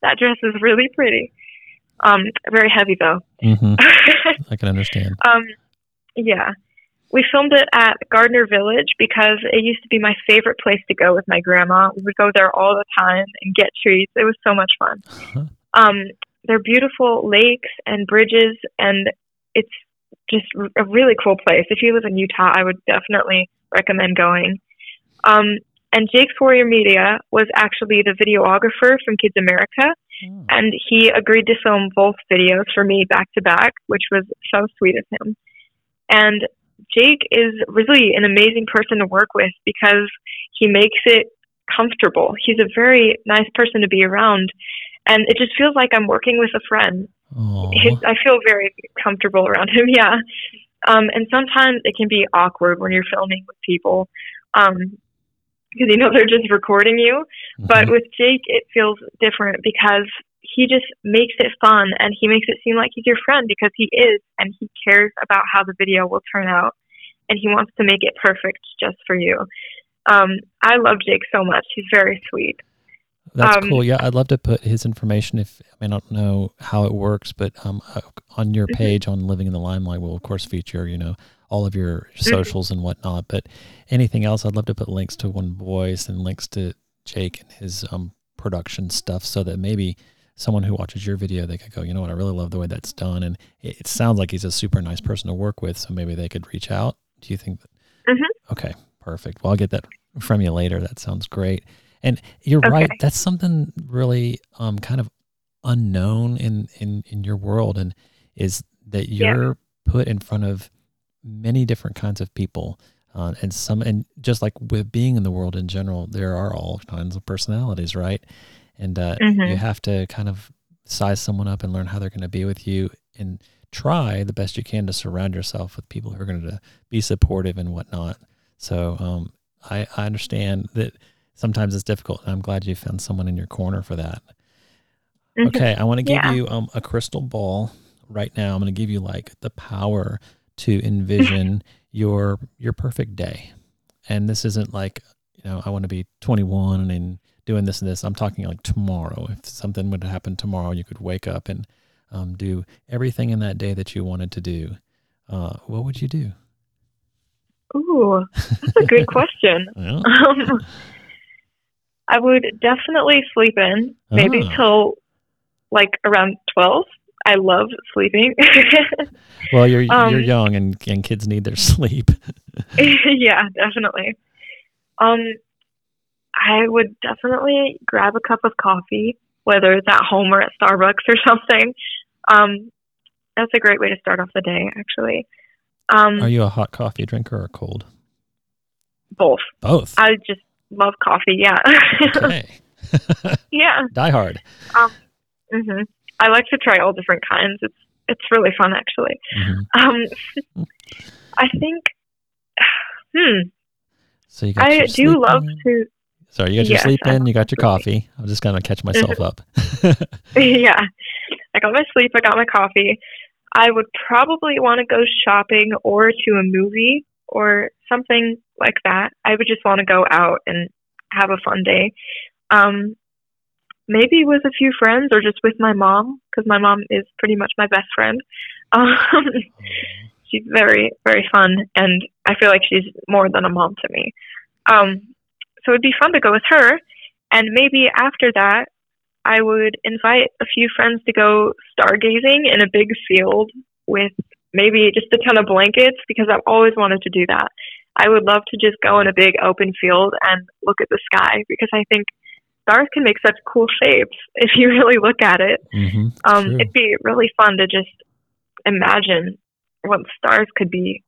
that dress is really pretty. Um, very heavy though. Mm-hmm. I can understand. um, yeah. We filmed it at Gardner Village because it used to be my favorite place to go with my grandma. We would go there all the time and get treats. It was so much fun. Uh-huh. Um, they're beautiful lakes and bridges, and it's just a really cool place. If you live in Utah, I would definitely recommend going. Um, and Jake's Warrior Media was actually the videographer from Kids America, mm. and he agreed to film both videos for me back to back, which was so sweet of him. And Jake is really an amazing person to work with because he makes it comfortable. He's a very nice person to be around, and it just feels like I'm working with a friend. His, I feel very comfortable around him. Yeah, um, and sometimes it can be awkward when you're filming with people. Um, because you know they're just recording you. Mm-hmm. But with Jake, it feels different because he just makes it fun and he makes it seem like he's your friend because he is and he cares about how the video will turn out and he wants to make it perfect just for you. Um, I love Jake so much. He's very sweet. That's um, cool. Yeah, I'd love to put his information. If I, mean, I don't know how it works, but um, uh, on your mm-hmm. page on Living in the Limelight, we'll of course feature you know all of your mm-hmm. socials and whatnot. But anything else, I'd love to put links to One Voice and links to Jake and his um, production stuff, so that maybe someone who watches your video, they could go, you know what, I really love the way that's done, and it, it sounds like he's a super nice person to work with. So maybe they could reach out. Do you think? That, mm-hmm. Okay, perfect. Well, I'll get that from you later. That sounds great. And you're okay. right. That's something really um, kind of unknown in, in, in your world, and is that you're yeah. put in front of many different kinds of people. Uh, and some, and just like with being in the world in general, there are all kinds of personalities, right? And uh, mm-hmm. you have to kind of size someone up and learn how they're going to be with you, and try the best you can to surround yourself with people who are going to be supportive and whatnot. So um, I, I understand that sometimes it's difficult. I'm glad you found someone in your corner for that. Mhm. Okay, I want to give Yeah. you um, a crystal ball right now. I'm going to give you like the power to envision your your perfect day. And this isn't like, you know, I want to be 21 and doing this and this. I'm talking like tomorrow. If something would happen tomorrow, you could wake up and um, do everything in that day that you wanted to do. Uh, what would you do? Ooh, that's a good question. Well, Um, I would definitely sleep in, maybe Ah. till like around 12. I love sleeping. well, you're you're Um, young and, and kids need their sleep. yeah, definitely. Um, I would definitely grab a cup of coffee, whether it's at home or at Starbucks or something. Um, that's a great way to start off the day, actually. Um, Are you a hot coffee drinker or cold? both. Both. I just love coffee. Yeah. Okay. yeah. Die hard. hmm I like to try all different kinds. It's it's really fun, actually. Mhm. Um, I think. Hmm. So you got I do sleep love in. to. Sorry, you got your Yes, sleep in, you got your coffee. I'm just gonna catch myself up. yeah. I got my sleep. I got my coffee. I would probably want to go shopping or to a movie or something like that. I would just want to go out and have a fun day. Um, maybe with a few friends or just with my mom because my mom is pretty much my best friend. Um, she's very very fun and i feel like she's more than a mom to me um so it'd be fun to go with her and maybe after that i would invite a few friends to go stargazing in a big field with maybe just a ton of blankets because i've always wanted to do that i would love to just go in a big open field and look at the sky because i think stars can make such cool shapes if you really look at it hmm um, it'd be really fun to just imagine what stars could be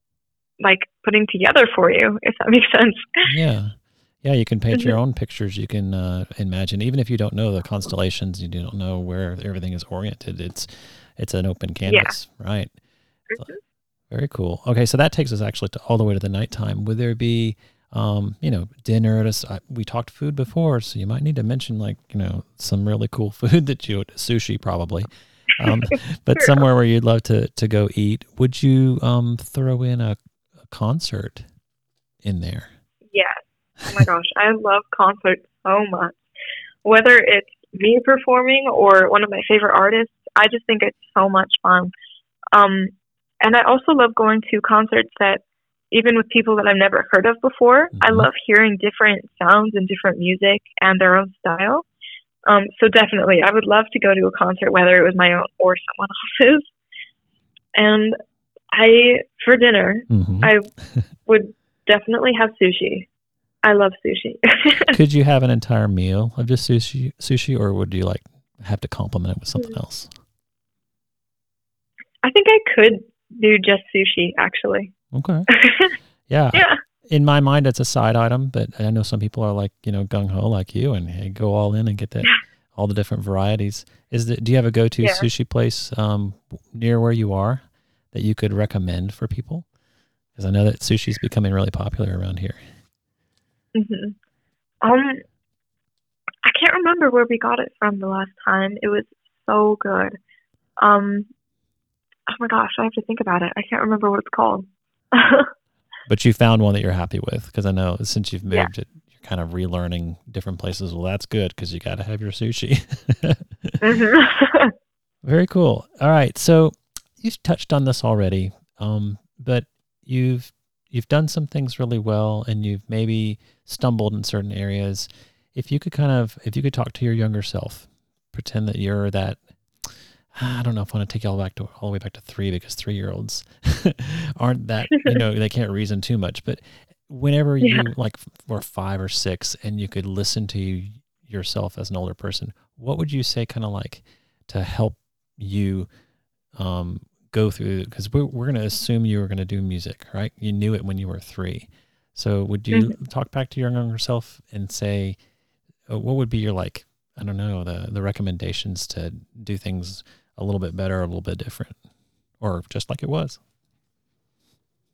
like putting together for you, if that makes sense. Yeah. Yeah, you can paint Mm-hmm. your own pictures. You can uh, imagine, even if you don't know the constellations, you don't know where everything is oriented. It's it's an open canvas, right? Mm-hmm. Very cool. Okay, so that takes us actually to all the way to the nighttime. Would there be, um, you know, dinner at us? We talked food before, so you might need to mention like you know some really cool food that you would, sushi probably, um, but Sure. somewhere where you'd love to to go eat. Would you um, throw in a, a concert in there? Yes. Oh my gosh, I love concerts so much. Whether it's me performing or one of my favorite artists, I just think it's so much fun. Um, and I also love going to concerts that, even with people that I've never heard of before, I Mhm. love hearing different sounds and different music and their own style. Um, so definitely, I would love to go to a concert, whether it was my own or someone else's. And I, for dinner, Mm-hmm. I would definitely have sushi. I love sushi. Could you have an entire meal of just sushi, sushi, or would you like have to complement it with something else? I think I could do just sushi, actually. Okay. Yeah. yeah. In my mind, it's a side item, but I know some people are like you know gung ho like you and hey, go all in and get that all the different varieties. Is the, do you have a go to Yeah. sushi place um, near where you are that you could recommend for people? Because I know that sushi is becoming really popular around here. hmm Um, I can't remember where we got it from the last time. It was so good. Um, oh my gosh, I have to think about it. I can't remember what it's called. But you found one that you're happy with because I know since you've Yeah. moved it, you're kind of relearning different places. Well, that's good because you got to have your sushi. hmm Very cool. All right, so you've touched on this already, um, but you've you've done some things really well, and you've maybe stumbled in certain areas. If you could kind of, if you could talk to your younger self, pretend that you're that. I don't know if I want to take you all back to all the way back to three because three year olds aren't that you know they can't reason too much. But whenever you Yeah. like were five or six and you could listen to yourself as an older person, what would you say kind of like to help you um, go through because we're, we're going to assume you were going to do music right you knew it when you were three so would you talk back to your younger self and say uh, what would be your like i don't know the the recommendations to do things a little bit better a little bit different or just like it was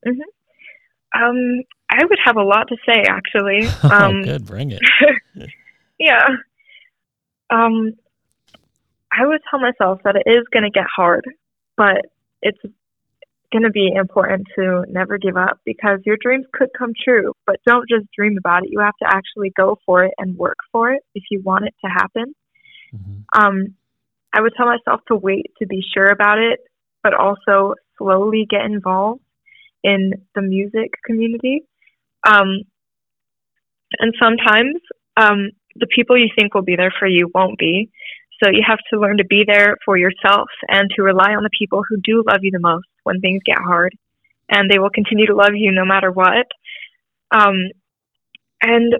Mm-hmm. Um, I would have a lot to say, actually. Um, oh, good, bring it. yeah. Um, I would tell myself that it is going to get hard, but it's going to be important to never give up because your dreams could come true, but don't just dream about it. You have to actually go for it and work for it if you want it to happen. Mm-hmm. Um, I would tell myself to wait to be sure about it, but also slowly get involved in the music community. Um, and sometimes um, the people you think will be there for you won't be. So you have to learn to be there for yourself and to rely on the people who do love you the most when things get hard. And they will continue to love you no matter what. Um, and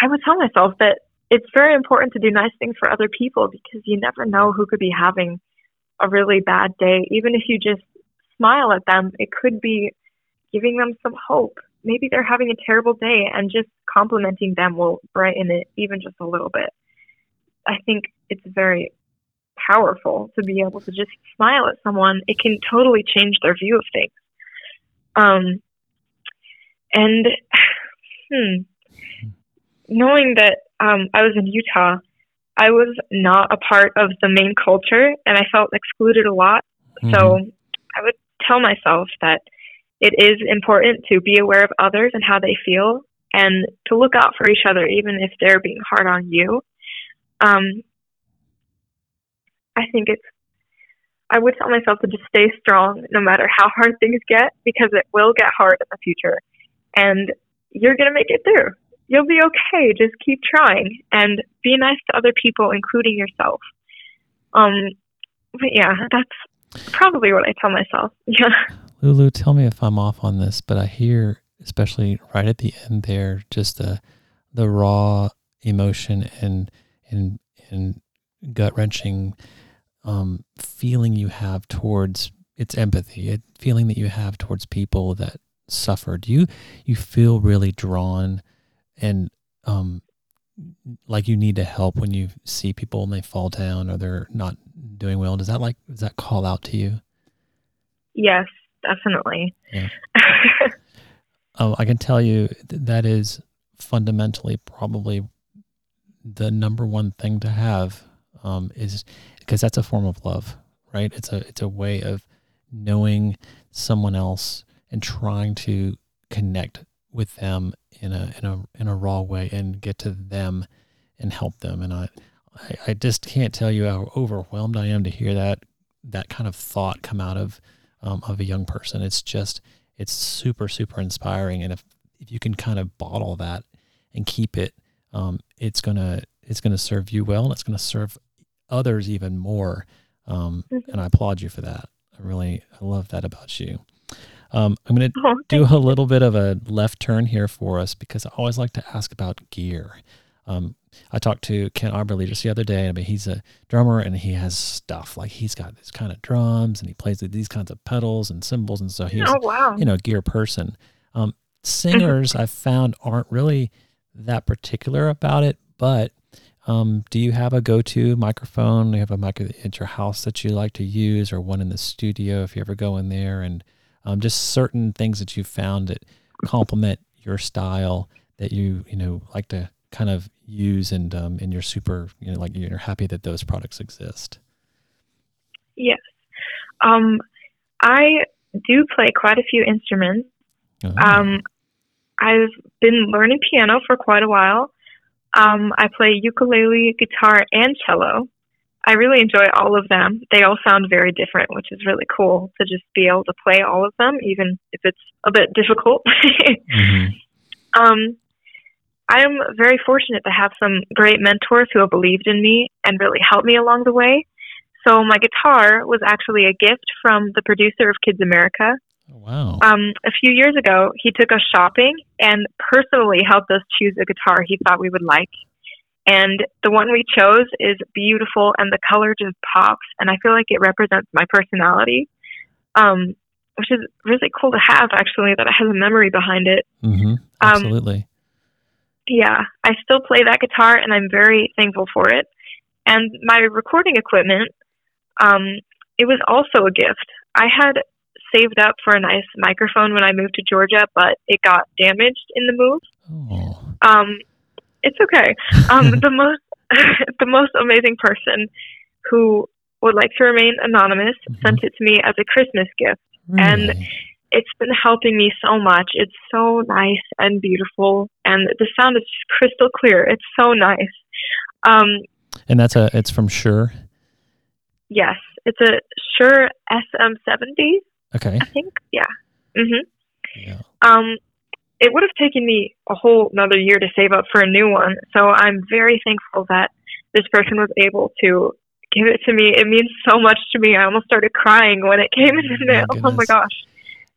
I would tell myself that it's very important to do nice things for other people because you never know who could be having a really bad day. Even if you just smile at them, it could be giving them some hope. Maybe they're having a terrible day and just complimenting them will brighten it even just a little bit. I think it's very powerful to be able to just smile at someone. It can totally change their view of things. Um, and hmm, knowing that um, I was in Utah, I was not a part of the main culture and I felt excluded a lot. Mm-hmm. So I would tell myself that it is important to be aware of others and how they feel and to look out for each other, even if they're being hard on you. Um, I think it's, I would tell myself to just stay strong no matter how hard things get because it will get hard in the future. And you're going to make it through. You'll be okay. Just keep trying and be nice to other people, including yourself. Um, but yeah, that's probably what I tell myself. Yeah. Lulu, tell me if I'm off on this, but I hear, especially right at the end there, just the the raw emotion and and and gut wrenching um, feeling you have towards it's empathy, it feeling that you have towards people that suffer. Do you you feel really drawn and um, like you need to help when you see people and they fall down or they're not doing well? Does that like does that call out to you? Yes, definitely. Yeah. um, I can tell you that is fundamentally probably the number one thing to have um, is because that's a form of love, right? It's a it's a way of knowing someone else and trying to connect with them in a in a in a raw way and get to them and help them. And I I, I just can't tell you how overwhelmed I am to hear that that kind of thought come out of um, of a young person. It's just it's super super inspiring, and if if you can kind of bottle that and keep it, um, it's gonna it's gonna serve you well, and it's gonna serve others even more. Um, mm-hmm. And I applaud you for that. I really I love that about you. Um, I'm going to oh, do a little bit of a left turn here for us because I always like to ask about gear. Um, I talked to Ken Arberly just the other day. I mean, he's a drummer and he has stuff like he's got this kind of drums and he plays with these kinds of pedals and cymbals, and so he's oh, wow. you know gear person. Um, singers I've found aren't really that particular about it, but um, do you have a go-to microphone? Do you have a mic at your house that you like to use, or one in the studio if you ever go in there? And um, just certain things that you found that complement your style that you you know like to kind of use and um, and you're super you know like you're happy that those products exist. Yes. Um, i do play quite a few instruments. Oh. um, i've been learning piano for quite a while. Um, i play ukulele guitar and cello I really enjoy all of them. They all sound very different, which is really cool to just be able to play all of them, even if it's a bit difficult. mm-hmm. um, I am very fortunate to have some great mentors who have believed in me and really helped me along the way. So my guitar was actually a gift from the producer of Kids America. Oh, wow. Um, a few years ago, he took us shopping and personally helped us choose a guitar he thought we would like. And the one we chose is beautiful and the color just pops. And I feel like it represents my personality, um, which is really cool to have actually, that it has a memory behind it. Mm-hmm. Absolutely. Um, yeah, I still play that guitar and I'm very thankful for it. And my recording equipment, um, it was also a gift. I had saved up for a nice microphone when I moved to Georgia, but it got damaged in the move. Oh. Um, it's okay. Um, the most the most amazing person who would like to remain anonymous Mhm. sent it to me as a Christmas gift. And- It's been helping me so much. It's so nice and beautiful, and the sound is just crystal clear. It's so nice. Um, and that's a it's from Shure. yes, it's a Shure SM70, Okay. I think. Yeah. Mhm. Yeah. Um, it would have taken me a whole another year to save up for a new one. So I'm very thankful that this person was able to give it to me. It means so much to me. I almost started crying when it came in the mail. Oh my gosh.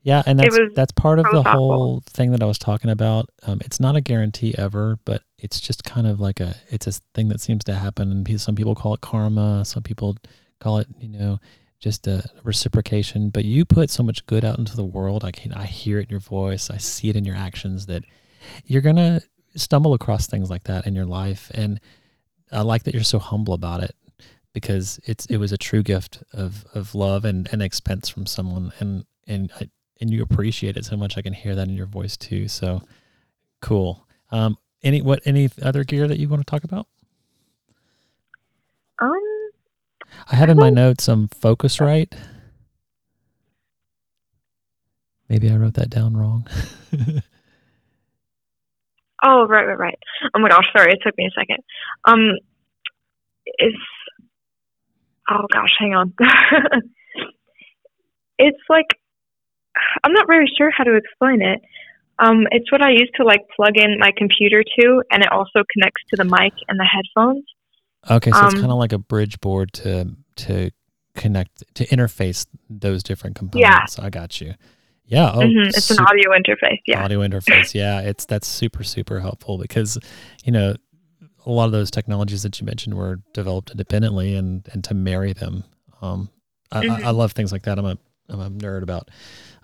Yeah, and that's was that's part of the thoughtful. whole thing that I was talking about. Um, it's not a guarantee ever, but it's just kind of like a it's a thing that seems to happen, and some people call it karma, some people call it you know just a reciprocation. But you put so much good out into the world. I can I hear it in your voice, I see it in your actions that you're gonna stumble across things like that in your life, and I like that you're so humble about it because it's it was a true gift of of love and and expense from someone, and and and you appreciate it so much. I can hear that in your voice too. So cool. Um, any what any other gear that you want to talk about? Um, I had in my notes some Focusrite. Maybe I wrote that down wrong. oh, right, right, right. Oh my gosh, sorry. It took me a second. Um, it's, oh gosh, hang on. it's like, I'm not really sure how to explain it. Um, it's what I use to like plug in my computer to, and it also connects to the mic and the headphones. Okay, so it's Um, kind of like a bridge board to to connect to interface those different components. Yeah. I got you. Yeah. Oh, hmm It's an audio interface. Yeah. audio interface. Yeah, it's that's super super helpful because you know a lot of those technologies that you mentioned were developed independently, and and to marry them, um, I, I, I Mhm. love things like that. I'm a I'm a nerd about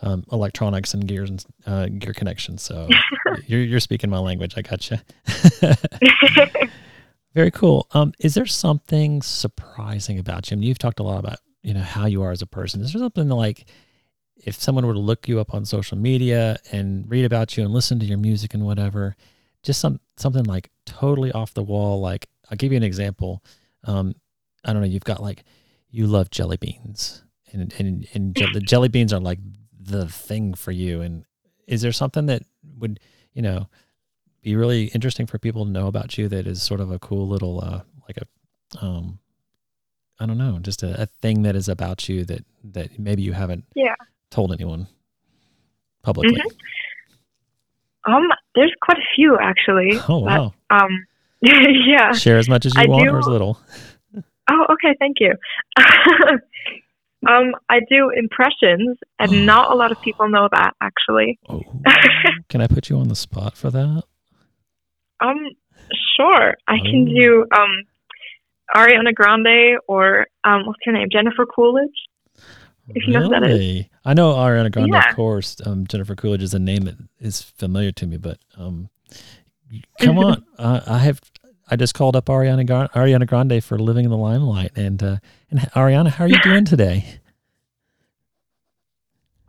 um, electronics and gears and uh, gear connections. So you're you're speaking my language. I got you. Very cool. Um, is there something surprising about you? I mean, you've talked a lot about you know how you are as a person. Is there something like if someone were to look you up on social media and read about you and listen to your music and whatever, just some something like totally off the wall. Like I'll give you an example. Um, I don't know. You've got like you love jelly beans, and and and je- the jelly beans are like the thing for you. And is there something that would you know be really interesting for people to know about you that is sort of a cool little uh, like a um, I don't know, just a, a thing that is about you that that maybe you haven't Yeah. told anyone publicly. um, there's quite a few actually. Oh but, wow! Um, yeah. Share as much as you I want do- or as little. Oh, okay, thank you. um, I do impressions, and not a lot of people know that actually. Oh, can I put you on the spot for that? Um, sure, I can Oh. do um, Ariana Grande or um, what's her name, Jennifer Coolidge. If you know who that is. I know Ariana Grande, Yeah. of course. Um, Jennifer Coolidge is a name that is familiar to me, but um, come on, uh, I have. I just called up Ariana Gar- Ariana Grande for living in the limelight, and uh, and Ariana, how are you doing today?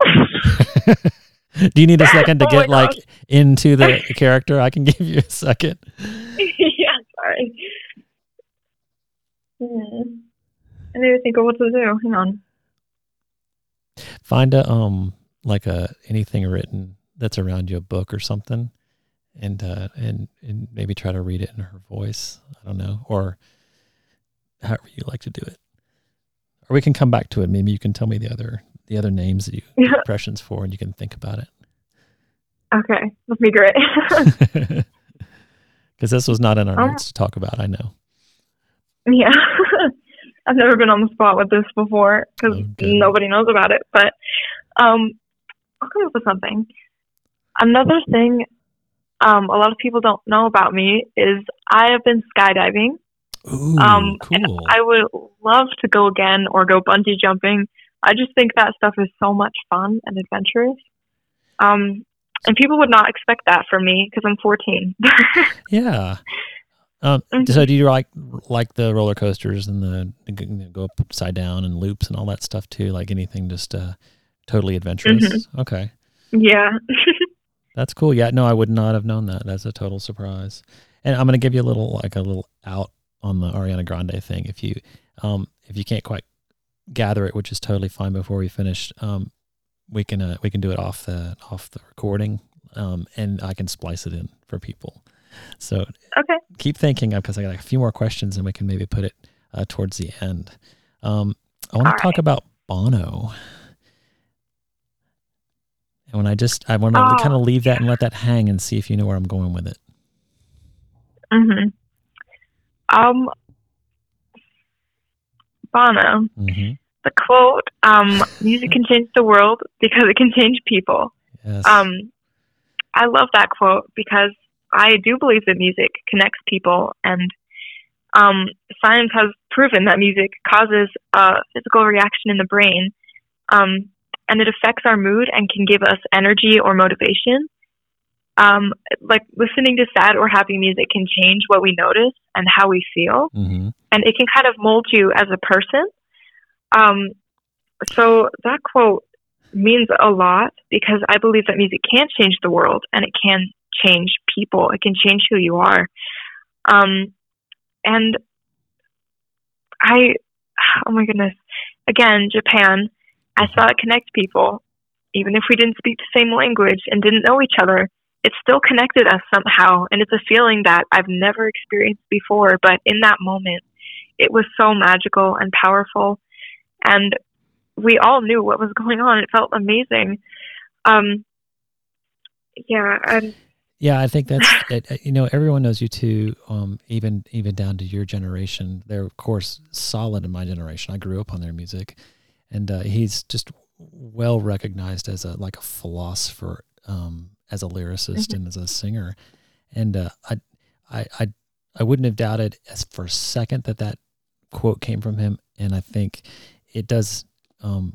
Do you need a second to Oh get like gosh. into the character? I can give you a second. yeah, sorry. Hmm. I need to think of what to do. Hang on. Find a um like a anything written that's around you, a book or something, and uh and and maybe try to read it in her voice. I don't know, or however you like to do it. Or we can come back to it. Maybe you can tell me the other the other names that you impressions for, and you can think about it. Okay, that'd be great. it. Because this was not in our Um, notes to talk about. I know. yeah. I've never been on the spot with this before because Oh, nobody knows about it. But um, I'll come up with something. Another thing um, a lot of people don't know about me is I have been skydiving. Ooh, um, and cool. I would love to go again or go bungee jumping. I just think that stuff is so much fun and adventurous. Um, and people would not expect that from me because I'm 14. Yeah. Um, Mhm. So do you like like the roller coasters and the, the you know, go upside down and loops and all that stuff too? Like anything just uh, totally adventurous. Mm-hmm. Okay. Yeah. That's cool. Yeah, no, I would not have known that. That's a total surprise. And I'm going to give you a little like a little out on the Ariana Grande thing. If you um if you can't quite gather it, which is totally fine before we finish, um we can uh, we can do it off the off the recording um and I can splice it in for people. So okay. keep thinking because I got a few more questions and we can maybe put it uh, towards the end. Um I want to talk right. about Bono. And when I just I want to Oh, kind of leave that and let that hang and see if you know where I'm going with it. Mhm. Um Bono. hmm The quote, um, music can change the world because it can change people. Yes. Um, I love that quote because I do believe that music connects people, and um, science has proven that music causes a physical reaction in the brain, um, and it affects our mood and can give us energy or motivation. Um, like listening to sad or happy music can change what we notice and how we feel hmm and it can kind of mold you as a person. Um, so that quote means a lot because I believe that music can change the world and it can change people. It can change who you are. Um, and I, oh my goodness, again, Japan, I saw it connect people. Even if we didn't speak the same language and didn't know each other, it still connected us somehow. And it's a feeling that I've never experienced before. But in that moment, it was so magical and powerful. And we all knew what was going on. It felt amazing. Um, yeah, and Yeah, I think that's it, you know everyone knows U2. Um, even even down to your generation, they're of course solid in my generation. I grew up on their music, and uh, he's just well recognized as a like a philosopher, um, as a lyricist and as a singer. And uh, I, I I I wouldn't have doubted as for a second that that quote came from him. And I think it does um,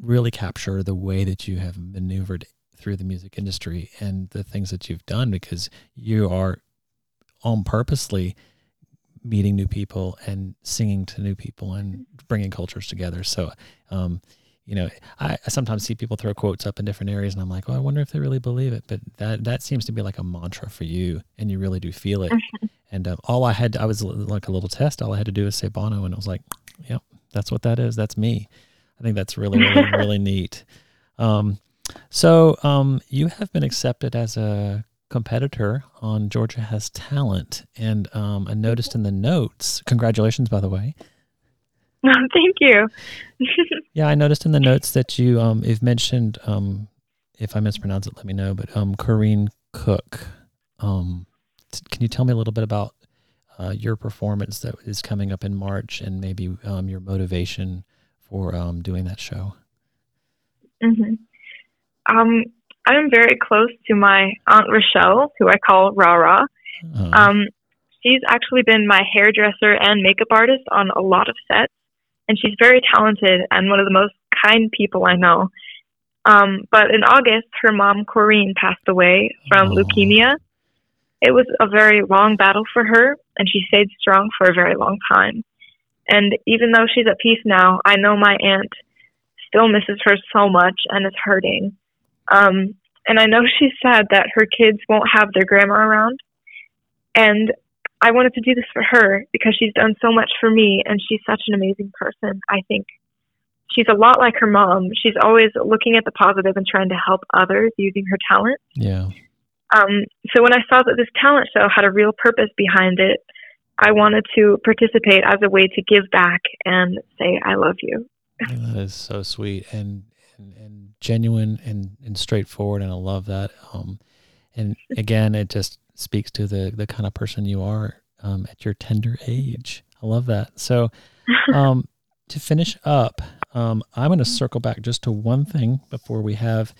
really capture the way that you have maneuvered through the music industry and the things that you've done because you are on purposely meeting new people and singing to new people and bringing cultures together. So, um, you know, I, I sometimes see people throw quotes up in different areas, and I'm like, well, I wonder if they really believe it. But that that seems to be like a mantra for you, and you really do feel it. And um, all I had, I was like a little test. All I had to do was say Bono, and it was like, yep, that's what that is. That's me. I think that's really, really, really neat. Um, so um, you have been accepted as a competitor on Georgia Has Talent, and um, I noticed in the notes. Congratulations, by the way. thank you. Yeah, I noticed in the notes that you um, you've mentioned. Um, if I mispronounce it, let me know. But um, Corrine Cook. Um, t- can you tell me a little bit about uh, your performance that is coming up in March, and maybe um, your motivation for um, doing that show? hmm Um, I'm very close to my aunt Rochelle, who I call Rara. Uh, Um, she's actually been my hairdresser and makeup artist on a lot of sets, and she's very talented and one of the most kind people I know. Um, but in August, her mom, Corrine, passed away from Oh. leukemia. It was a very long battle for her, and she stayed strong for a very long time. And even though she's at peace now, I know my aunt still misses her so much and is hurting. Um, and I know she's sad that her kids won't have their grandma around. And I wanted to do this for her because she's done so much for me and she's such an amazing person. I think she's a lot like her mom. She's always looking at the positive and trying to help others using her talent. yeah. Um, so when I saw that this talent show had a real purpose behind it, I wanted to participate as a way to give back and say, I love you. That is so sweet and and, and genuine and, and straightforward, and I love that. Um, and again, it just speaks to the the kind of person you are um, at your tender age. I love that. So, um, to finish up, um, I'm going to circle back just to one thing before we have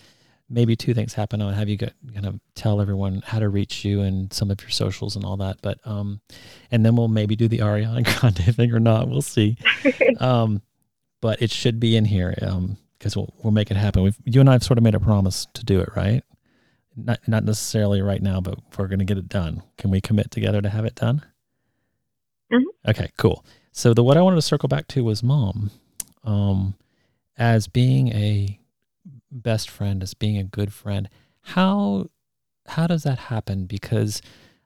maybe two things happen. I'll have you get, kind of tell everyone how to reach you and some of your socials and all that. But um, and then we'll maybe do the Ariana Grande thing or not. We'll see. Um, but it should be in here Um, because we'll we'll make it happen. We've, you and I have sort of made a promise to do it, right? Not not necessarily right now, but we're going to get it done. Can we commit together to have it done? Mhm. Okay, cool. So the what I wanted to circle back to was mom, um, as being a best friend, as being a good friend. How how does that happen? Because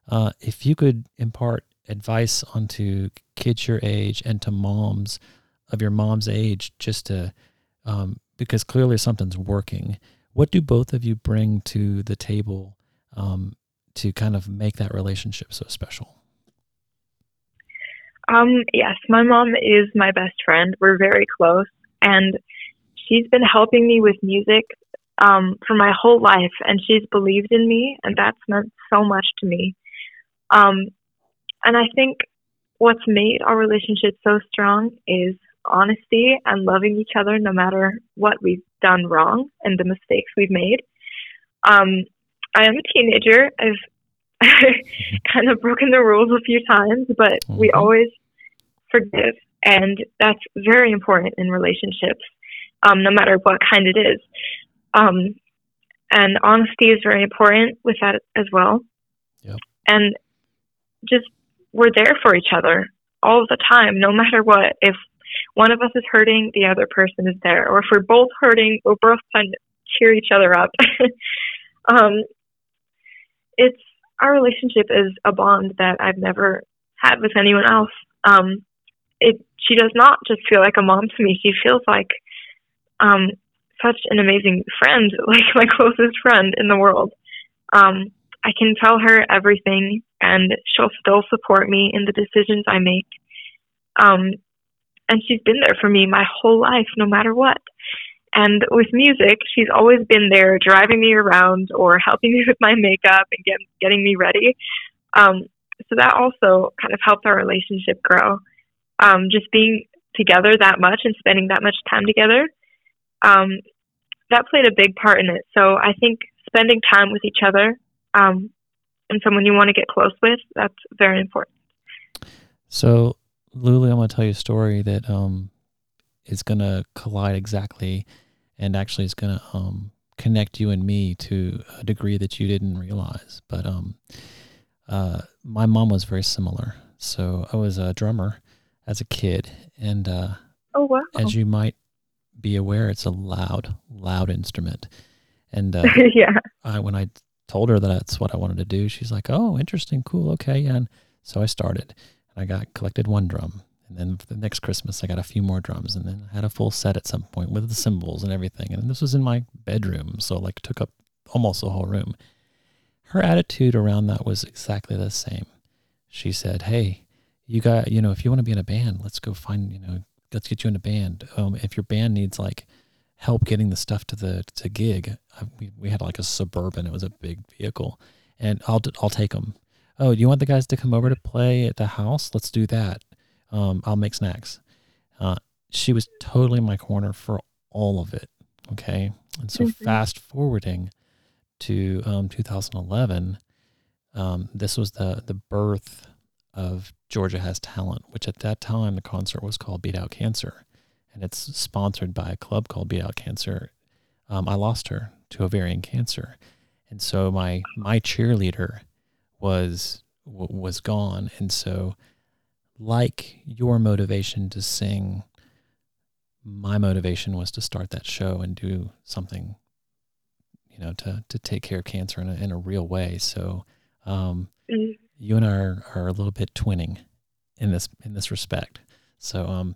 uh, if you could impart advice onto kids your age and to moms of your mom's age, just to um, because clearly something's working. What do both of you bring to the table um, to kind of make that relationship so special? Um, yes, my mom is my best friend. We're very close, and she's been helping me with music um, for my whole life, and she's believed in me, and that's meant so much to me. Um, and I think what's made our relationship so strong is honesty and loving each other no matter what we've done wrong and the mistakes we've made. Um, I am a teenager. I've kind of broken the rules a few times, but mm-hmm. we always forgive, and that's very important in relationships, um, no matter what kind it is. Um, and honesty is very important with that as well. Yep. And just we're there for each other all the time, no matter what. If one of us is hurting, the other person is there. Or if we're both hurting, we're both trying to cheer each other up. um, it's our relationship is a bond that I've never had with anyone else. Um, it she does not just feel like a mom to me. She feels like um, such an amazing friend, like my closest friend in the world. Um, I can tell her everything, and she'll still support me in the decisions I make. Um, and she's been there for me my whole life, no matter what. And with music, she's always been there, driving me around or helping me with my makeup and get, getting me ready. Um, so that also kind of helped our relationship grow. Um, just being together that much and spending that much time together, um, that played a big part in it. So I think spending time with each other um, and someone you want to get close with, that's very important. So Lulu, I'm going to tell you a story that um, is going to collide exactly and actually is going to um, connect you and me to a degree that you didn't realize. But um, uh, my mom was very similar. So I was a drummer as a kid. And uh, oh, wow. as you might be aware, it's a loud, loud instrument. And uh, yeah, I, when I told her that that's what I wanted to do, she's like, oh, interesting, cool, okay. And so I started. And I got collected one drum. And then the next Christmas, I got a few more drums. And then I had a full set at some point with the cymbals and everything. And this was in my bedroom. So, like, took up almost the whole room. Her attitude around that was exactly the same. She said, Hey, you got, you know, if you want to be in a band, let's go find, you know, let's get you in a band. Um, if your band needs like help getting the stuff to the to gig, I, we, we had like a suburban. It was a big vehicle, and I'll I'll take them oh, do you want the guys to come over to play at the house? Let's do that. Um, I'll make snacks. Uh, she was totally in my corner for all of it. Okay. And so mm-hmm. fast forwarding to um, 2011, um, this was the, the birth of Georgia Has Talent, which at that time the concert was called Beat Out Cancer. And it's sponsored by a club called Beat Out Cancer. Um, I lost her to ovarian cancer. And so my my cheerleader was was gone and so like your motivation to sing my motivation was to start that show and do something you know to to take care of cancer in a, in a real way so um, mm-hmm. You and I are, are a little bit twinning in this in this respect so um,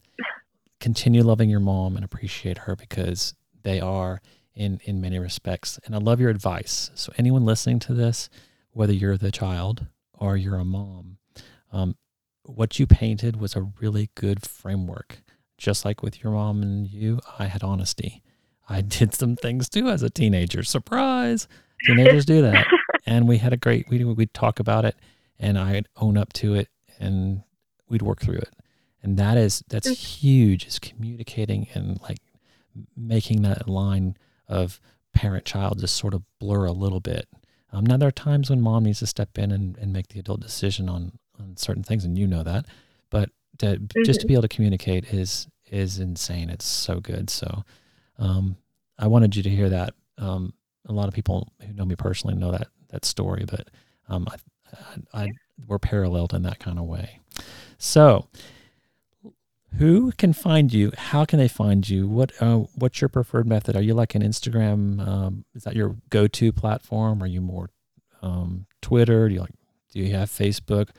continue loving your mom and appreciate her because they are in in many respects and I love your advice so anyone listening to this whether you're the child or you're a mom, um, what you painted was a really good framework. Just like with your mom and you, I had honesty. I did some things too as a teenager. Surprise! Teenagers do that. And we had a great, we, we'd talk about it and I'd own up to it and we'd work through it. And that is, that's mm. huge is communicating and like making that line of parent child just sort of blur a little bit um, now there are times when mom needs to step in and, and make the adult decision on on certain things, and you know that. But to, mm-hmm. just to mm-hmm. be able to communicate is is insane. It's so good. So um, I wanted you to hear that. Um, a lot of people who know me personally know that that story, but um, I, I, I, we're paralleled in that kind of way. So, who can find you? How can they find you? What uh, what's your preferred method? Are you like an Instagram? Um, is that your go-to platform? Are you more um, Twitter? Do you like? Do you have Facebook?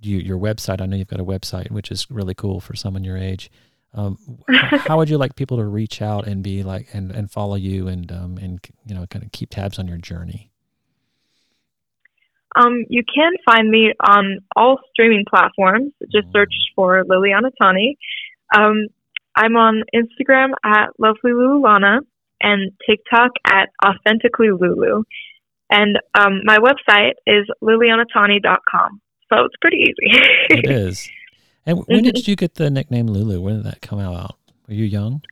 Do you, your website? I know you've got a website, which is really cool for someone your age. Um, how would you like people to reach out and be like and, and follow you and um, and you know kind of keep tabs on your journey? Um, you can find me on all streaming platforms. Just search for Liliana Tani. Um, I'm on Instagram at Lovely Lululana and TikTok at Authentically Lulu. And um, my website is lilianatani.com. So it's pretty easy. it is. And when did you get the nickname Lulu? When did that come out? Were you young?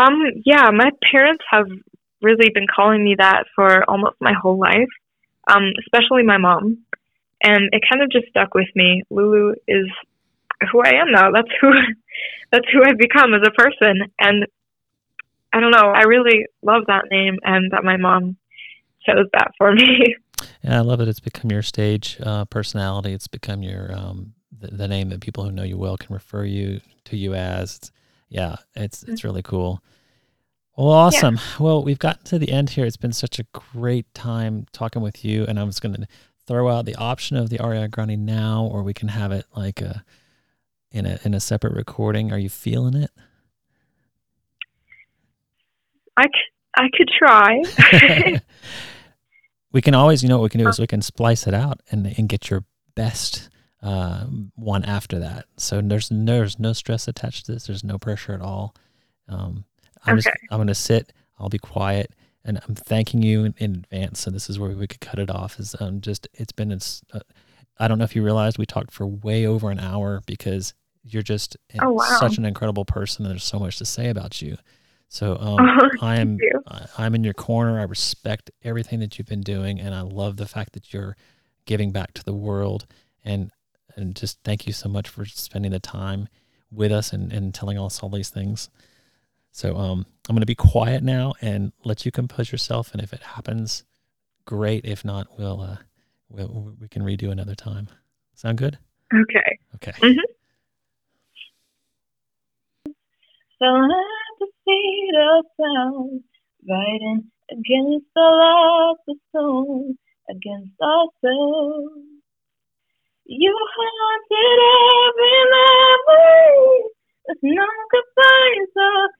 Um, yeah, my parents have really been calling me that for almost my whole life um, especially my mom. And it kind of just stuck with me. Lulu is who I am now. That's who that's who I've become as a person. And I don't know, I really love that name and that my mom chose that for me. Yeah, I love it. It's become your stage uh, personality. It's become your um, the, the, name that people who know you well can refer you to you as. It's, yeah, it's it's mm-hmm. really cool. Well, awesome. Yeah. Well, we've gotten to the end here. It's been such a great time talking with you, and I was going to throw out the option of the Ariana Grande now, or we can have it like a in a in a separate recording. Are you feeling it? I, I could try. we can always, you know, what we can do is we can splice it out and and get your best uh, one after that. So there's there's no stress attached to this. There's no pressure at all. Um, I'm okay. just I'm going to sit. I'll be quiet, and I'm thanking you in, in, advance. So this is where we could cut it off. Is um, just it's been. Uh, I don't know if you realized we talked for way over an hour because you're just oh, wow. such an incredible person, and there's so much to say about you. So um, oh, I am I'm in your corner. I respect everything that you've been doing, and I love the fact that you're giving back to the world. And and just thank you so much for spending the time with us and, and telling us all these things. So um, I'm going to be quiet now and let you compose yourself. And if it happens, great. If not, we'll, uh, we'll we can redo another time. Sound good? Okay. Okay. Mm-hmm. So at the feet of sound, fighting against the lots of stone, against ourselves. You haunted every memory. There's no goodbyes of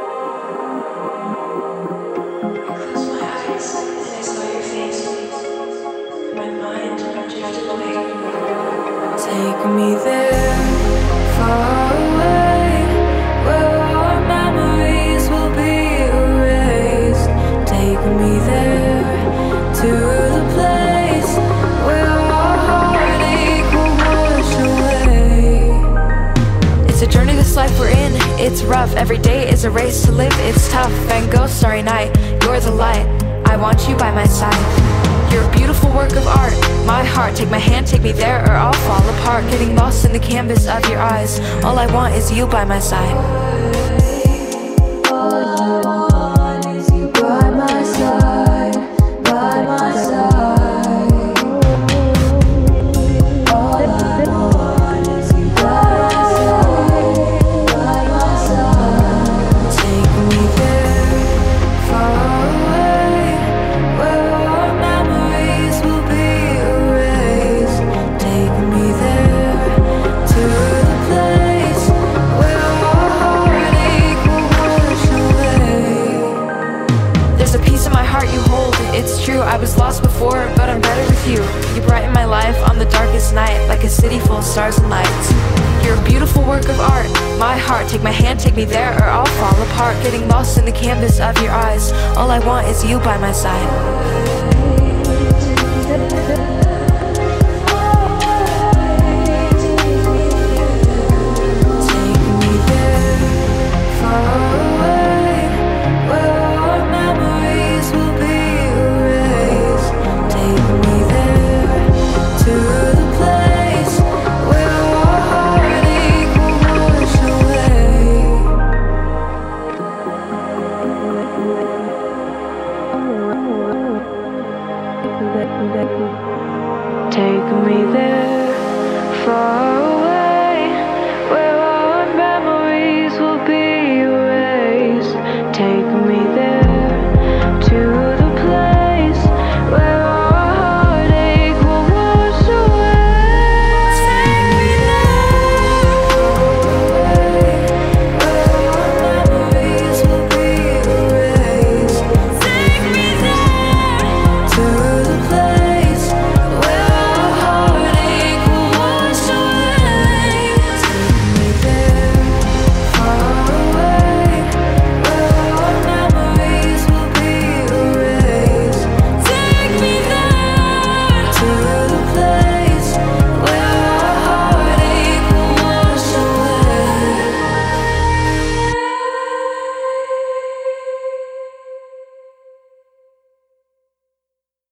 It's a journey, this life we're in. It's rough. Every day is a race to live. It's tough. Van Gogh, Starry Night. You're the light. I want you by my side. You're a beautiful work of art. My heart, take my hand, take me there, or I'll fall apart. Getting lost in the canvas of your eyes. All I want is you by my side. Take my hand, take me there, or I'll fall apart. Getting lost in the canvas of your eyes. All I want is you by my side.